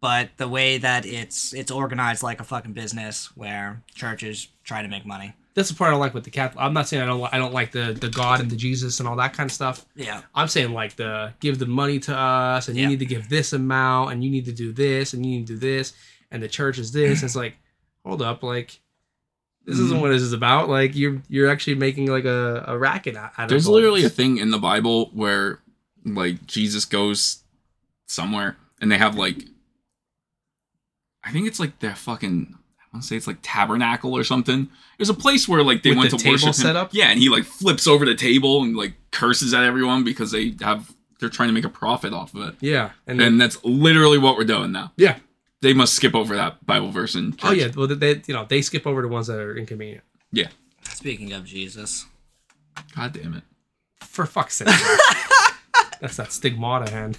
But the way that it's it's organized like a fucking business where churches try to make money. that's the part I like with the Catholic. I'm not saying I don't I don't like the the God and the Jesus and all that kind of stuff. Yeah. I'm saying like the give the money to us and you need to give this amount and you need to do this and you need to do this and the church is this. it's like, hold up, like this isn't mm-hmm. what this is about. Like you're you're actually making like a, a racket out of There's literally a thing in the Bible where like Jesus goes somewhere and they have like I think it's like their fucking I want to say it's like tabernacle or something. There's a place where like they With went the to worship him. set up? Yeah, and he like flips over the table and like curses at everyone because they have they're trying to make a profit off of it. Yeah. And then, And that's literally what we're doing now. yeah. They must skip over that Bible verse and Oh yeah. Well they you know, they skip over the ones that are inconvenient. Yeah. Speaking of Jesus. God damn it. For fuck's sake. That's that stigmata hand.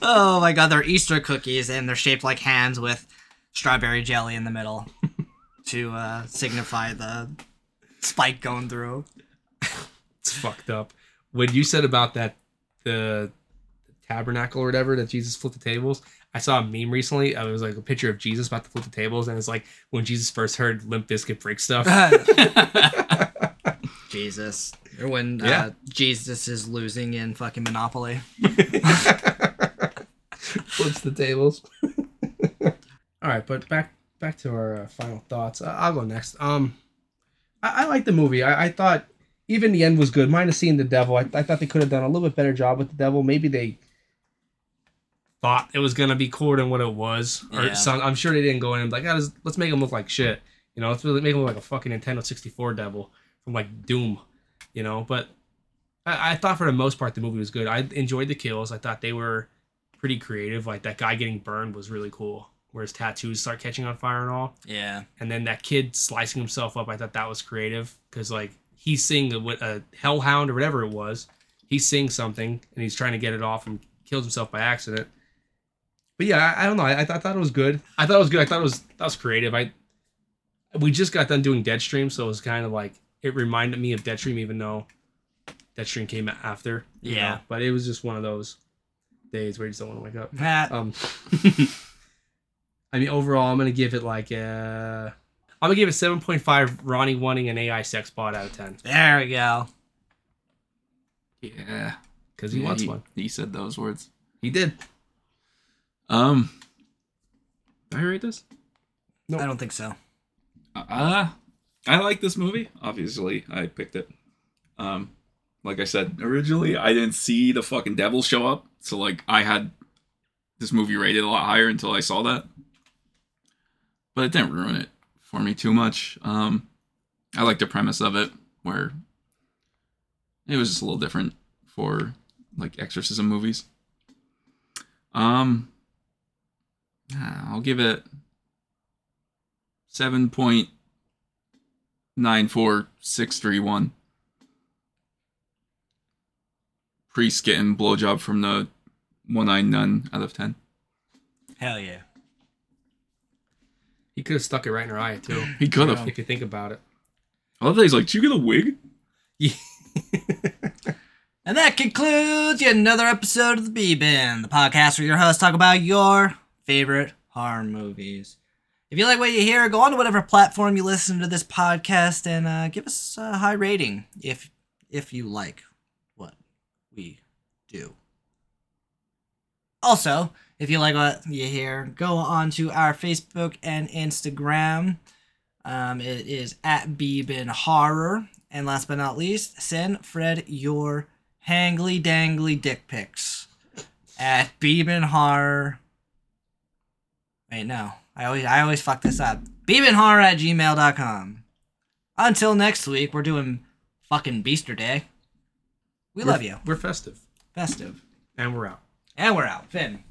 Oh my god, they're Easter cookies and they're shaped like hands with strawberry jelly in the middle to uh, signify the spike going through. It's fucked up. When you said about that the tabernacle or whatever that Jesus flipped the tables, I saw a meme recently. It was like a picture of Jesus about to flip the tables, and it's like when Jesus first heard Limp Bizkit break stuff. Jesus. Or when Yeah. uh, Jesus is losing in fucking Monopoly. Flips the tables. All right, but back back to our uh, final thoughts. Uh, I'll go next. Um, I, I like the movie. I, I thought even the end was good. Minus seeing the devil, I, I thought they could have done a little bit better job with the devil. Maybe they thought it was gonna be cooler than what it was. Or Yeah. some, I'm sure they didn't go in and be like, "Ah, let's, let's make him look like shit. You know, let's really make him look like a fucking Nintendo 64 devil from like Doom. You know, but I, I thought for the most part the movie was good. I enjoyed the kills. I thought they were pretty creative. Like that guy getting burned was really cool. Where his tattoos start catching on fire and all. Yeah. And then that kid slicing himself up, I thought that was creative because like he's seeing a, a hellhound or whatever it was. He's seeing something and he's trying to get it off and kills himself by accident. But yeah, I, I don't know. I, I, thought, I thought it was good. I thought it was good. I thought it was that was creative. I we just got done doing Deadstream, so it was kind of like it reminded me of Deadstream, even though Deadstream came after. Yeah. know? but it was just one of those days where you just don't want to wake up. Um, I mean, overall, I'm gonna give it like uh, I'm gonna give it 7.5. Ronnie wanting an AI sex bot out of 10 there we go. Yeah. because he Yeah, wants he, one. He said those words. He did. Um Did I rate this? Nope. I don't think so. Uh, I like this movie. Obviously, I picked it. Um, like I said originally, I didn't see the fucking devil show up, so like I had this movie rated a lot higher until I saw that. But it didn't ruin it for me too much. Um, I like the premise of it, where it was just a little different for like exorcism movies. Um, Uh, I'll give it seven point nine four six three one. Priest getting blowjob from the one-eyed nun out of ten. Hell yeah. He could have stuck it right in her eye too. He could have. If you think about it. I love that he's like, "Did you get a wig?" Yeah. And that concludes yet another episode of the B Bin, the podcast where your hosts talk about your favorite horror movies. If you like what you hear, go on to whatever platform you listen to this podcast and uh, give us a high rating if if you like what we do. Also, if you like what you hear, go on to our Facebook and Instagram. Um, it is at B Bin Horror. And last but not least, send Fred your hangly dangly dick pics at B Bin Horror. Wait, no. I always I always fuck this up. bbinhorror at gmail.com. Until next week, we're doing fucking Beaster Day. We We're- love you. We're festive. Festive. And we're out. And we're out. Finn.